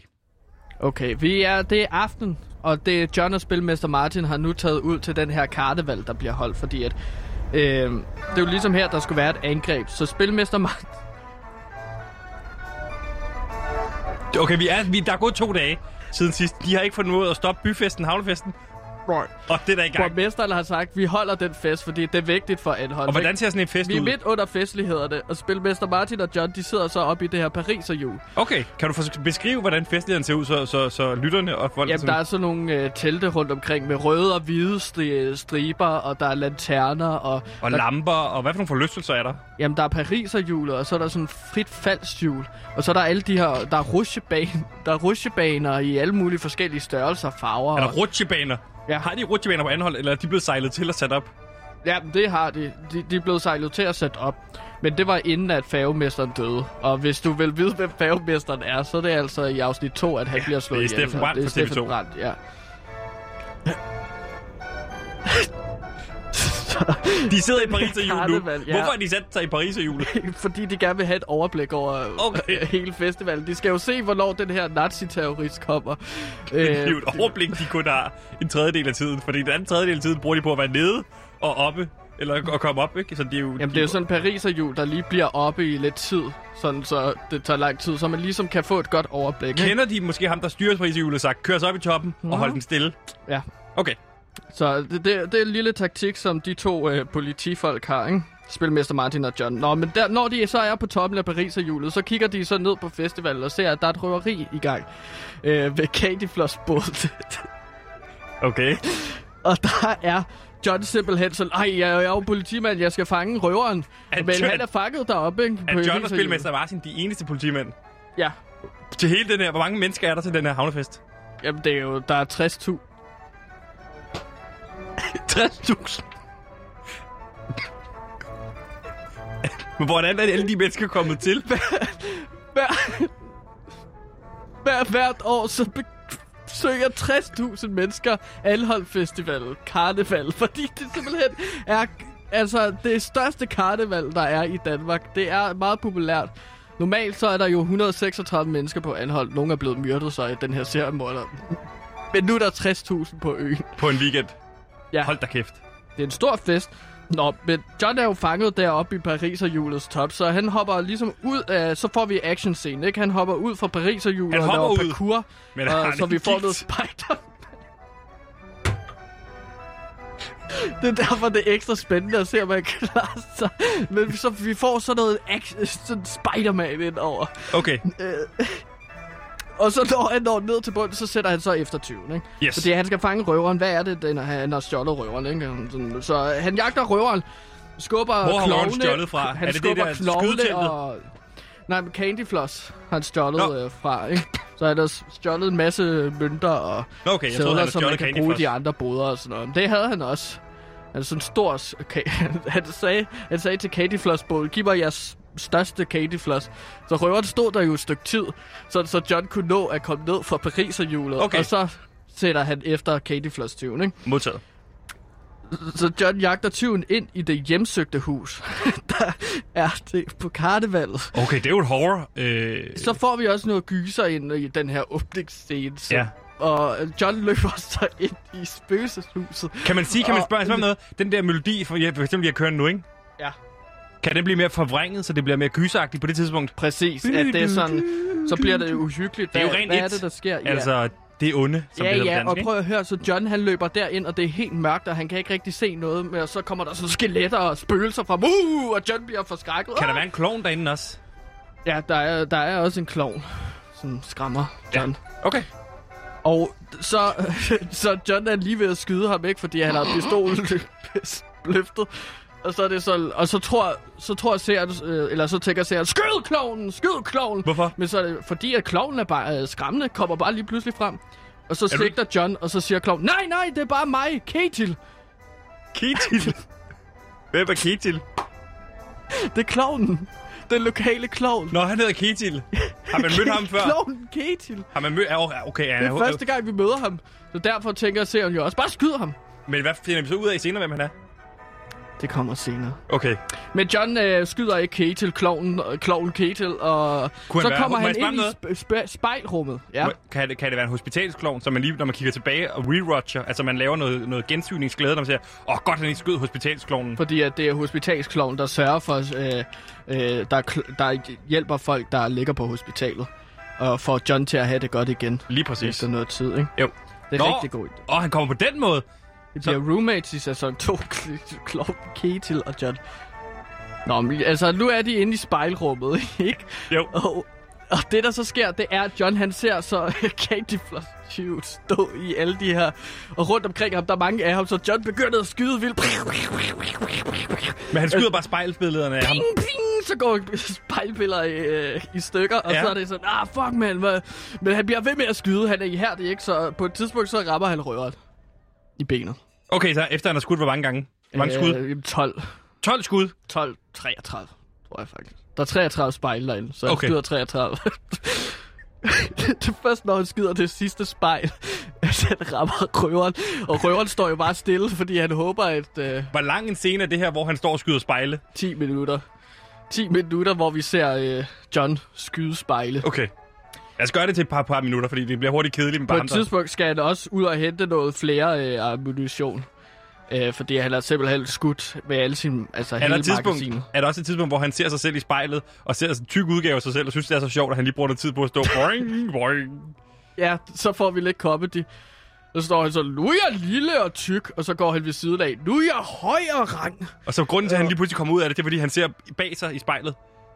Okay, vi er, det er aften, og det er John og Spilmester Martin har nu taget ud til den her karneval, der bliver holdt, fordi at, øh, det er jo ligesom her, der skulle være et angreb. Så Spilmester Martin... Okay, vi er, vi, der er gået to dage siden sidst. De har ikke fundet ud at stoppe byfesten, havnefesten, og det er der i gang. Borgmesteren har sagt, vi holder den fest, fordi det er vigtigt for Anhold. Og hvordan ser sådan en fest Vi er ud? midt under festlighederne, og Spilmester Martin og John, de sidder så oppe i det her Pariserhjul. Okay, kan du beskrive, hvordan festligheden ser ud, så, så, så lytterne og folk... Jamen, der er sådan nogle øh, telte rundt omkring med røde og hvide stri- striber, og der er lanterner, og, Og der, lamper, og hvad for nogle forlystelser er der? jamen, der er pariserhjulet, og så er der sådan frit faldshjul, og så er der alle de her, der er rutsjebaner, der er rutsjebaner i alle mulige forskellige størrelser og farver. Er der og- rutsjebaner? Ja. Har de rutsjebaner på anhold, eller er de blevet sejlet til og sat op? Ja, det har de. de. De er blevet sejlet til at sætte op. Men det var inden, at færgemesteren døde. Og hvis du vil vide, hvem færgemesteren er, så er det altså i afsnit 2, at han Ja, bliver slået det er ihjel. Steffen Brandt det er fra TV2. Steffen Brandt, ja. De sidder i Paris og jul nu. Ja. Hvorfor har de sat sig i Paris og jul? Fordi de gerne vil have et overblik over Okay. okay. hele festivalen. De skal jo se, hvornår den her nazi-terrorist kommer. Det er jo et overblik, de kun har en tredjedel af tiden. Fordi den anden tredjedel af tiden bruger de på at være nede og oppe. Eller at komme op, ikke? Så det er jo... Jamen, det er jo sådan pariserhjul, der lige bliver oppe i lidt tid. Sådan, så det tager lang tid, så man ligesom kan få et godt overblik. ikke? Kender de måske ham, der styrer Paris og sagt, kør så op i toppen og hold den stille? Ja. Okay. Så det, det, det er en lille taktik, som de to øh, politifolk har, ikke? Spilmester Martin og John. Nå, men der, når de så er på toppen af Pariserhjulet, så kigger de så ned på festivalen og ser, at der er et røveri i gang øh, ved Candy Floss båd. Okay. og der er John simpelthen sådan, ej, jeg, jeg er jo politimand, jeg skal fange røveren. Er Men John- han er fanget deroppe, ikke? Er John og. Spilmester Martin de eneste politimænd? Ja. Til hele den her, hvor mange mennesker er der til den her havnefest? Jamen, det er jo, der er 60.000. 60.000. Men hvordan er alle de mennesker kommet til? hver, hver, hvert år, så besøger 60.000 mennesker Anhold Festival, karneval, fordi det simpelthen er altså det største karneval, der er i Danmark. Det er meget populært. Normalt så er der jo 136 mennesker på Anhold. Nogle er blevet myrdet så i den her seriemorder. Men nu er der 60.000 på øen. På en weekend. Ja. Hold da kæft. Det er en stor fest. Nå, men John er jo fanget deroppe i Paris og hjulets top, så han hopper ligesom ud af... Så får vi action scene, ikke? Han hopper ud fra Paris og laver ud, parkour, men og, så vi får gigt? noget spider. Det er derfor, det er ekstra spændende at se, om man klarer sig. Men så, vi får sådan noget action, sådan Spider-Man ind over. Okay. Øh, og så når han når ned til bunden, så sætter han så efter 20, ikke? Yes. Fordi han skal fange røveren. Hvad er det, den, han har stjålet røveren, ikke? Så han jagter røveren, skubber Hvor har klovne. stjålet fra? Han Er det det der skydeteltet? og... Nej, men Candy Floss har han stjålet Nå. øh, fra, ikke? Så han har stjålet en masse mønter og okay, jeg troede, sædler, han havde som man kan bruge de andre boder og sådan noget. Men det havde han også. Han er sådan en stor... Okay. han, sagde, han sagde til Candy Floss Bowl, giv mig jeres største Candy Floss. Så røveren stod der jo et stykke tid, så, så John kunne nå at komme ned fra Pariserhjulet. Okay. Og så sætter han efter Candy Floss tyven, ikke? Modtaget. Så John jagter tyven ind i det hjemsøgte hus, der er det på karnevalet. Okay, det er jo et horror. Øh, Så får vi også noget gyser ind i den her åbningsscene. Så, Ja. Og John løber så ind i spøgelseshuset. kan man sige, kan man Og- spørge, spørge om noget? Den der melodi, for, ja, for eksempel, jeg kører nu, ikke? Ja. Kan den blive mere forvrænget, så det bliver mere gyseragtigt på det tidspunkt? Præcis, at det er sådan, så bliver det uhyggeligt. Det er jo rent Hvad er et. det, der sker? Altså, Det er onde, som ja, det hedder ja, dansk, og prøv at høre, så John han løber derind, og det er helt mørkt, og han kan ikke rigtig se noget, men så kommer der sådan skeletter og spøgelser fra, uh, og John bliver forskrækket. Kan der være en klovn derinde også? Ja, der er, der er også en klovn, som skræmmer John. Okay. Og så, så John er lige ved at skyde ham, ikke? Fordi han har pistolen løftet. Og så er det så, og så tror, så tror jeg seeren, øh, eller så tænker seeren, skyd klovnen, skyd klovnen. Hvorfor? Men så er det, fordi at klovnen er bare øh, skræmmende, kommer bare lige pludselig frem. Og så du sigter John, og så siger klovnen, nej, nej, det er bare mig, Ketil. Ketil. Hvem er Ketil? Det er klovnen. Den lokale klovn. Nå, han hedder Ketil. Har man mødt ham før? Klovnen Ketil. Har man mødt... Okay, ja, Det er første gang, vi møder ham. Så derfor tænker serien jo også, bare skyd ham. Men hvad finder vi så ud af senere, hvem han er? Det kommer senere. Okay. Men John øh, skyder ikke Ketil, klovnen, øh, klovnen Ketil, og Kunne så kommer han ind i sp- sp- spejlrummet. Ja. Kan, det, kan det være en hospitalsklovn, så man lige, når man kigger tilbage og rewatcher, altså man laver noget, noget gensyningsglæde, når man siger, åh, oh, godt, han ikke skød hospitalsklovnen. Fordi at det er hospitalskloven, der sørger for, øh, øh, der, der hjælper folk, der ligger på hospitalet. Og får John til at have det godt igen. Lige præcis. Efter noget tid, ikke? Jo. Det er Nå, rigtig godt. Åh, han kommer på den måde. Det bliver roommates i sæson 2. Klovn Ketil og John. Nå, men altså, nu er de inde i spejlrummet, ikke? Jo. Og, og det, der så sker, det er, at John han ser så Candy Floss stå i alle de her... Og rundt omkring ham, der er mange af ham, så John begynder at skyde vildt. Men han skyder bare spejlbillederne af ham. Ping, ping, så går spejlbilleder i, øh, i stykker, og Ja. så er det sådan, ah, fuck, man. Men han bliver ved med at skyde, han er ihærdig, ikke? Så på et tidspunkt, så rammer han røret i benet. Okay, så efter han har skudt, hvor mange gange? Hvor mange skud? Øh, 12. 12 skud? 12, 33, tror jeg faktisk. Der er 33 spejl derinde, så han Okay. skyder 33. det er først, når han skyder det sidste spejl, at han rammer røveren. Og røveren står jo bare stille, fordi han håber, at øh, Hvor lang en scene er det her, hvor han står og skyder spejle? 10 minutter. 10 minutter, hvor vi ser øh, John skyde spejle. Okay. Lad os gøre det til et par, par minutter, fordi det bliver hurtigt kedeligt med På et tidspunkt skal han også ud og hente noget flere øh, ammunition. Øh, fordi han har simpelthen skudt med alle sine, altså Er der, hele et tidspunkt, magasinet. er der også et tidspunkt, hvor han ser sig selv i spejlet, og ser en tyk udgave af sig selv, og synes, det er så sjovt, at han lige bruger noget tid på at stå boing, boing. Ja, så får vi lidt comedy. Så står han så, nu er jeg lille og tyk, og så går han ved siden af, nu er jeg høj og rang. Og så grunden til, at han lige pludselig kommer ud af det, det er, fordi han ser bag sig i spejlet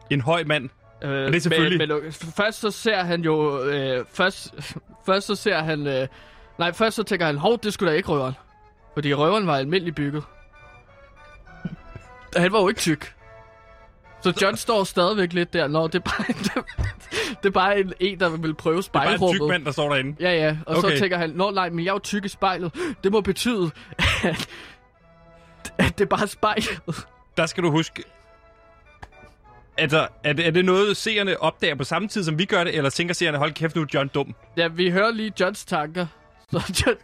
en høj mand. Øh, det er selvfølgelig- men, øh, først så ser han jo, øh, først, først så ser han, øh, nej, først så tænker han, hov, det skulle da ikke røveren. Fordi røveren var almindelig bygget. Han var jo ikke tyk. Så John står stadigvæk lidt der. Nå, det er bare, det, det er bare en, en, der vil prøve Det er bare en tyk spejlrummet. mand, der står derinde. Ja, ja. Og. Okay. så tænker han, nå nej, men jeg er jo tyk i spejlet. Det må betyde, at, at det er bare spejlet. Der skal du huske... Altså, er det, er det noget, seerne opdager på samme tid, som vi gør det, eller tænker seerne, hold kæft, nu er John dum? Ja, vi hører lige Johns tanker. Så John,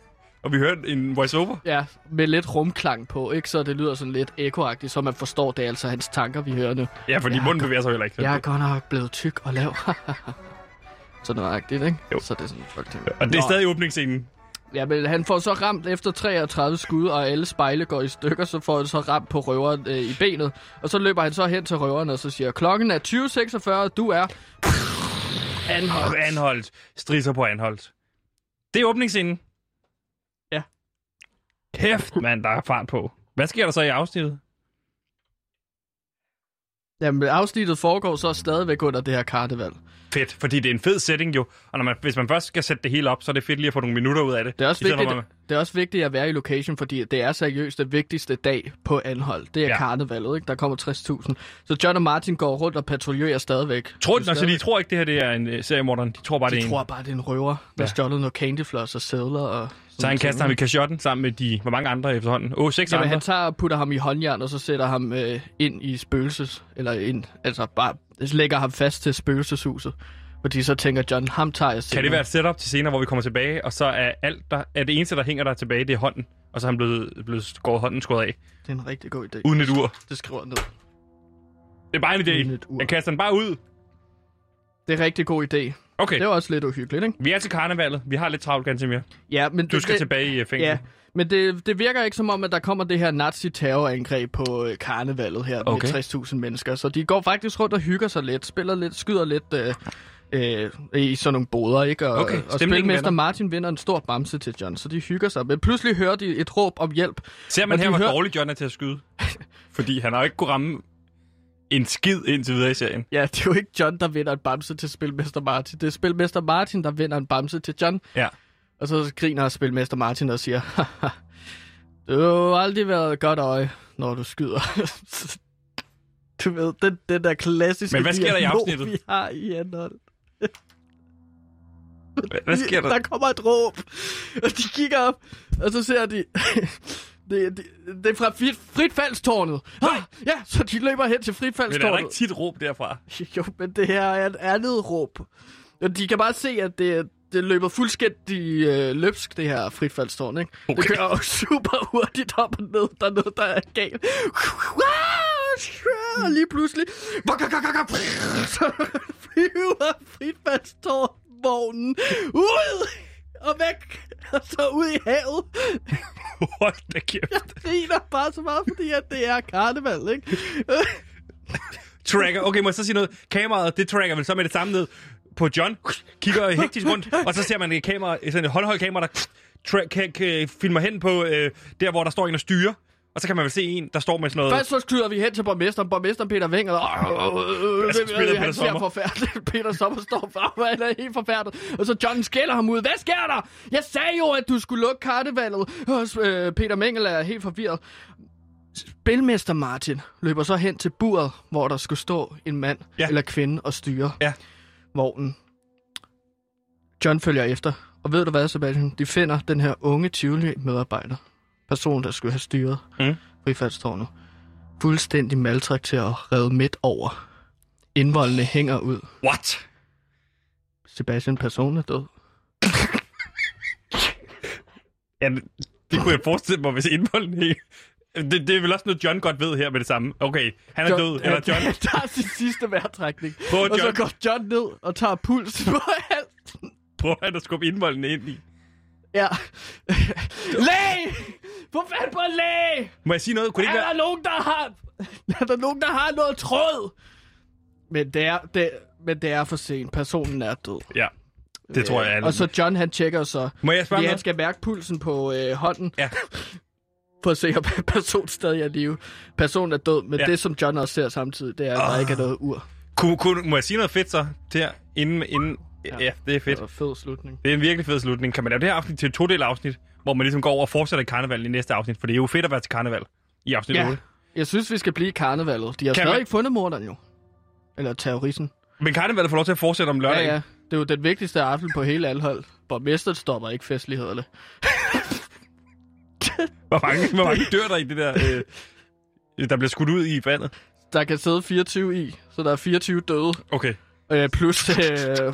Og vi hører en voiceover. ja, med lidt rumklang på, ikke? Så det lyder sådan lidt ekoagtigt, så man forstår, det er altså hans tanker, vi hører nu. Ja, fordi Ja, munden bevæger sig heller ikke. Jeg er godt nok blevet tyk og lav. sådan noget agtigt, ikke? Jo. Så det er sådan, folk tænker. Og det er Nå. stadig åbningsscenen. Ja, men han får så ramt efter 33 skud, og alle spejle går i stykker, så får han så ramt på røveren øh, i benet. Og så løber han så hen til røveren, og så siger, klokken er 20.46, og du er anholdt. Anholdt. Strisser på anholdt. Det er åbningsscenen. Ja. Kæft, mand, der er fart på. Hvad sker der så i afsnittet? Jamen, afsnittet foregår så stadigvæk under det her karneval. Fedt, fordi det er en fed setting jo. Og når man, hvis man først skal sætte det hele op, så er det fedt lige at få nogle minutter ud af det. Det er, også vigtigt, at det er også vigtigt at være i location, fordi det er seriøst det vigtigste dag på anhold. Det er ja. Karnevalet, ikke? Der kommer 60.000. Så John og Martin går rundt og patruljerer stadigvæk. Tror, De de, altså, de tror ikke, det her det er en uh, seriemorderen. De tror bare, det er de en. tror bare, det er en røver, der ja. stjålet noget candyfloss og sædler og... Så han kaster ham i kashotten sammen med de, hvor mange andre efterhånden? Åh, oh, seks Jamen, andre. han tager og putter ham i håndjern, og så sætter ham øh, ind i spøgelses... Eller ind... Altså bare lægger ham fast til spøgelseshuset. Fordi så tænker John, ham tager jeg Kan senere. det være et setup til senere, hvor vi kommer tilbage, og så er alt der, er det eneste, der hænger der tilbage, det er hånden, og så er han blevet, blevet skåret hånden skåret af, Det er en rigtig god idé. uden et ur. Det skriver jeg ned. Det er bare en idé. Jeg kaster den bare ud. Det er en rigtig god idé. Okay, Det er også lidt uhyggeligt, ikke? vi er til karnevalet. Vi har lidt travlt, Gansimir. Ja, men Du det, skal det, tilbage i fængsel. Ja, men det, det virker ikke som om, at der kommer det her nazi-terrorangreb på øh, karnevalet her Okay. med 60.000 mennesker. Så de går faktisk rundt og hygger sig lidt, spiller lidt, skyder lidt, øh, øh, i sådan nogle boder, ikke? Og, Okay, og spilmester. Martin vinder en stor bamse til John, så de hygger sig. Men pludselig hører de et råb om hjælp. Ser man her, hvor hører- dårlig John er til at skyde? Fordi han har jo ikke kunne ramme en skid indtil videre i serien. Ja, det er jo ikke John, der vinder en bamse til spilmester Martin. Det er spilmester Martin, der vinder en bamse til John. Ja. Og så griner spilmester Martin og siger, "Haha, du har aldrig været et godt øje, når du skyder. du ved, den, den der klassiske Men hvad sker der i afsnittet? vi har i. Hvad, hvad sker der? Der kommer et råb, og de kigger op, og så ser de... Det, det, det er fra frit, fritfaldstårnet. Ah, ja, så de løber hen til Men er der fritfaldstårnet. ikke tit råb derfra? Jo, men det her er et andet råb. De kan bare se, at det, det løber fuldstændig øh, løbsk, det her fritfaldstårn, ikke? Okay. Det kører jo super hurtigt op og ned. Der er noget, der er galt. Og lige pludselig... Så flyver fritfaldstårnvognen ud og væk. Og så ud i havet. Hold da kæft. Jeg griner bare så meget, fordi at det er karneval, ikke? Tracker. Okay, må jeg så sige noget? Kameraet, det tracker vel så med det samme ned på John. Kigger hektisk rundt, og så ser man et kamera, sådan et håndholdt kamera, der tra- kan, kan, filmer hen på øh, der, hvor der står en og styrer. Og så kan man vel se en, der står med sådan noget... Først så skyder vi hen til borgmesteren, borgmesteren Peter Wenger. Hvad så spiller Peter Han ser forfærdeligt. Peter Sommer står og han er helt forfærdet. Og så John skælder ham ud. Hvad sker der? Jeg sagde jo, at du skulle lukke karnevalet. Og øh, Peter Mengel er helt forvirret. Spilmester Martin løber så hen til buret, hvor der skulle stå en mand Ja. eller kvinde og styre Ja. vognen. John følger efter. Og ved du hvad, Sebastian? De finder den her unge Tivoli-medarbejder. Person, der skulle have styret Mm. frifaldstårnet. Fuldstændig maltrakteret og revet midt over. Indvoldene hænger ud. What? Sebastian, person er død. Ja, det kunne jeg forestille mig, hvis indholden ikke... Det, det er vel også noget, John godt ved her med det samme. Okay, han er død, eller John... Han tager sin sidste vejrtrækning. Prøv, Og så John. går John ned og tager puls på halsen. Prøver han at skubbe indvolden ind i. Ja. læge! Få fat på en læge! Må jeg sige noget? Kunne det Er ikke være... der nogen, der har... Er der nogen, der har noget tråd? Men det er, det, men det er for sent. Personen er død. Ja, det tror jeg. Øh, alle- Og så John, han tjekker så... Må jeg spørge han skal mærke pulsen på øh, hånden. Ja. For at se, om personen stadig er i live. Personen er død, men Ja. det, som John også ser samtidig, det er, at der Ah. ikke er noget ur. Kunne, kunne, må jeg sige noget fedt så? Der, inden, inden... Ja. ja, det er fedt. Det var fed slutning. Det er en virkelig fed slutning. Kan man lave det her afsnit til et to-del afsnit, hvor man ligesom går over og fortsætter karneval i næste afsnit? For det er jo fedt at være til karneval i afsnit Ja. 8. Jeg synes, vi skal blive i karnevalet. De har Kan stadig man- ikke fundet morderen jo. Eller terroristen. Men karnevalet får lov til at fortsætte om Ja, lørdagen. ja. Det er jo den vigtigste aften på hele Alhold. Borgmesteren stopper ikke festlighederne. Hvor, mange, hvor mange dør der i det der, øh, der bliver skudt ud i vandet? Der kan sidde 24 i, så der er 24 døde. Okay. Øh, plus øh,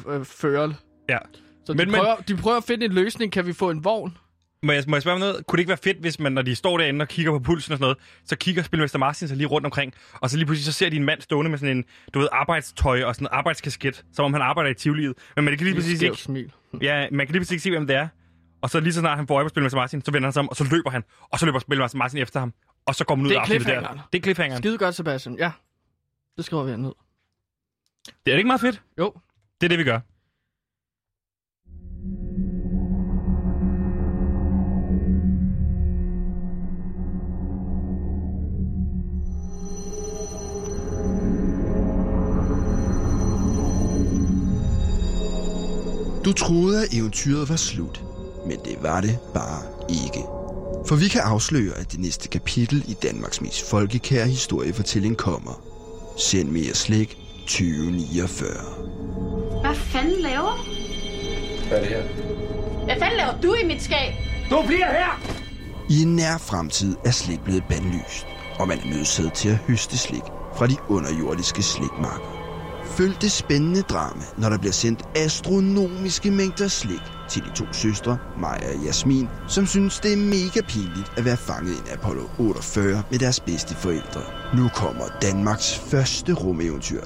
øh, føreren. Ja. Så de, Men- men- prøver, de prøver at finde en løsning. Kan vi få en vogn? Må jeg, må jeg spørge om noget? Kunne det ikke være fedt, hvis man, når de står derinde og kigger på pulsen og sådan noget, så kigger Spilmester Martin sig lige rundt omkring, og så lige pludselig så ser de en mand stående med sådan en, du ved, arbejdstøj og sådan en arbejdskasket, som om han arbejder i Tivoliet. Men man kan lige præcis ikke, smil. ja, man kan lige præcis ikke se, hvem det er. Og så lige så snart han får øje på Spilmester Martin, så vender han sig om, og så løber han. Og så løber Spilmester Martin efter ham. Og så går man ud Det af afsnittet der. Det er cliffhangeren. Skide godt, Sebastian. Ja. Det skriver vi ned. Det er det ikke meget fedt? Jo. Det er det, vi gør. Du troede, at eventyret var slut, men det var det bare ikke. For vi kan afsløre, at det næste kapitel i Danmarks mest folkekære historiefortælling kommer. Send mere slik 2049. Hvad fanden laver du? Hvad er det her? Hvad fanden laver du i mit skab? Du bliver her! I en nær fremtid er slik blevet bandlyst, og man er nødsaget til at høste slik fra de underjordiske slikmarker. Følg det spændende drama, når der bliver sendt astronomiske mængder slik til de to søstre, Maja og Jasmin, som synes, det er mega pinligt at være fanget i en Apollo 48 med deres bedste forældre. Nu kommer Danmarks første rumeventyr.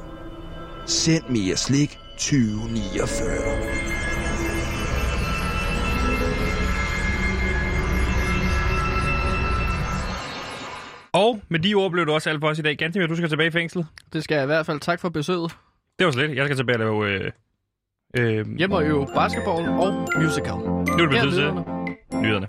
Send mere slik 2049. Og med de ord blev du også alt for os i dag. Ganske du skal tilbage i fængslet. Det skal jeg i hvert fald. Tak for besøget. Det var slet. Jeg skal tilbage og lave øh, Øhm, Hjemme og øve basketball og musical. Nu er det blevet tid til nyhederne.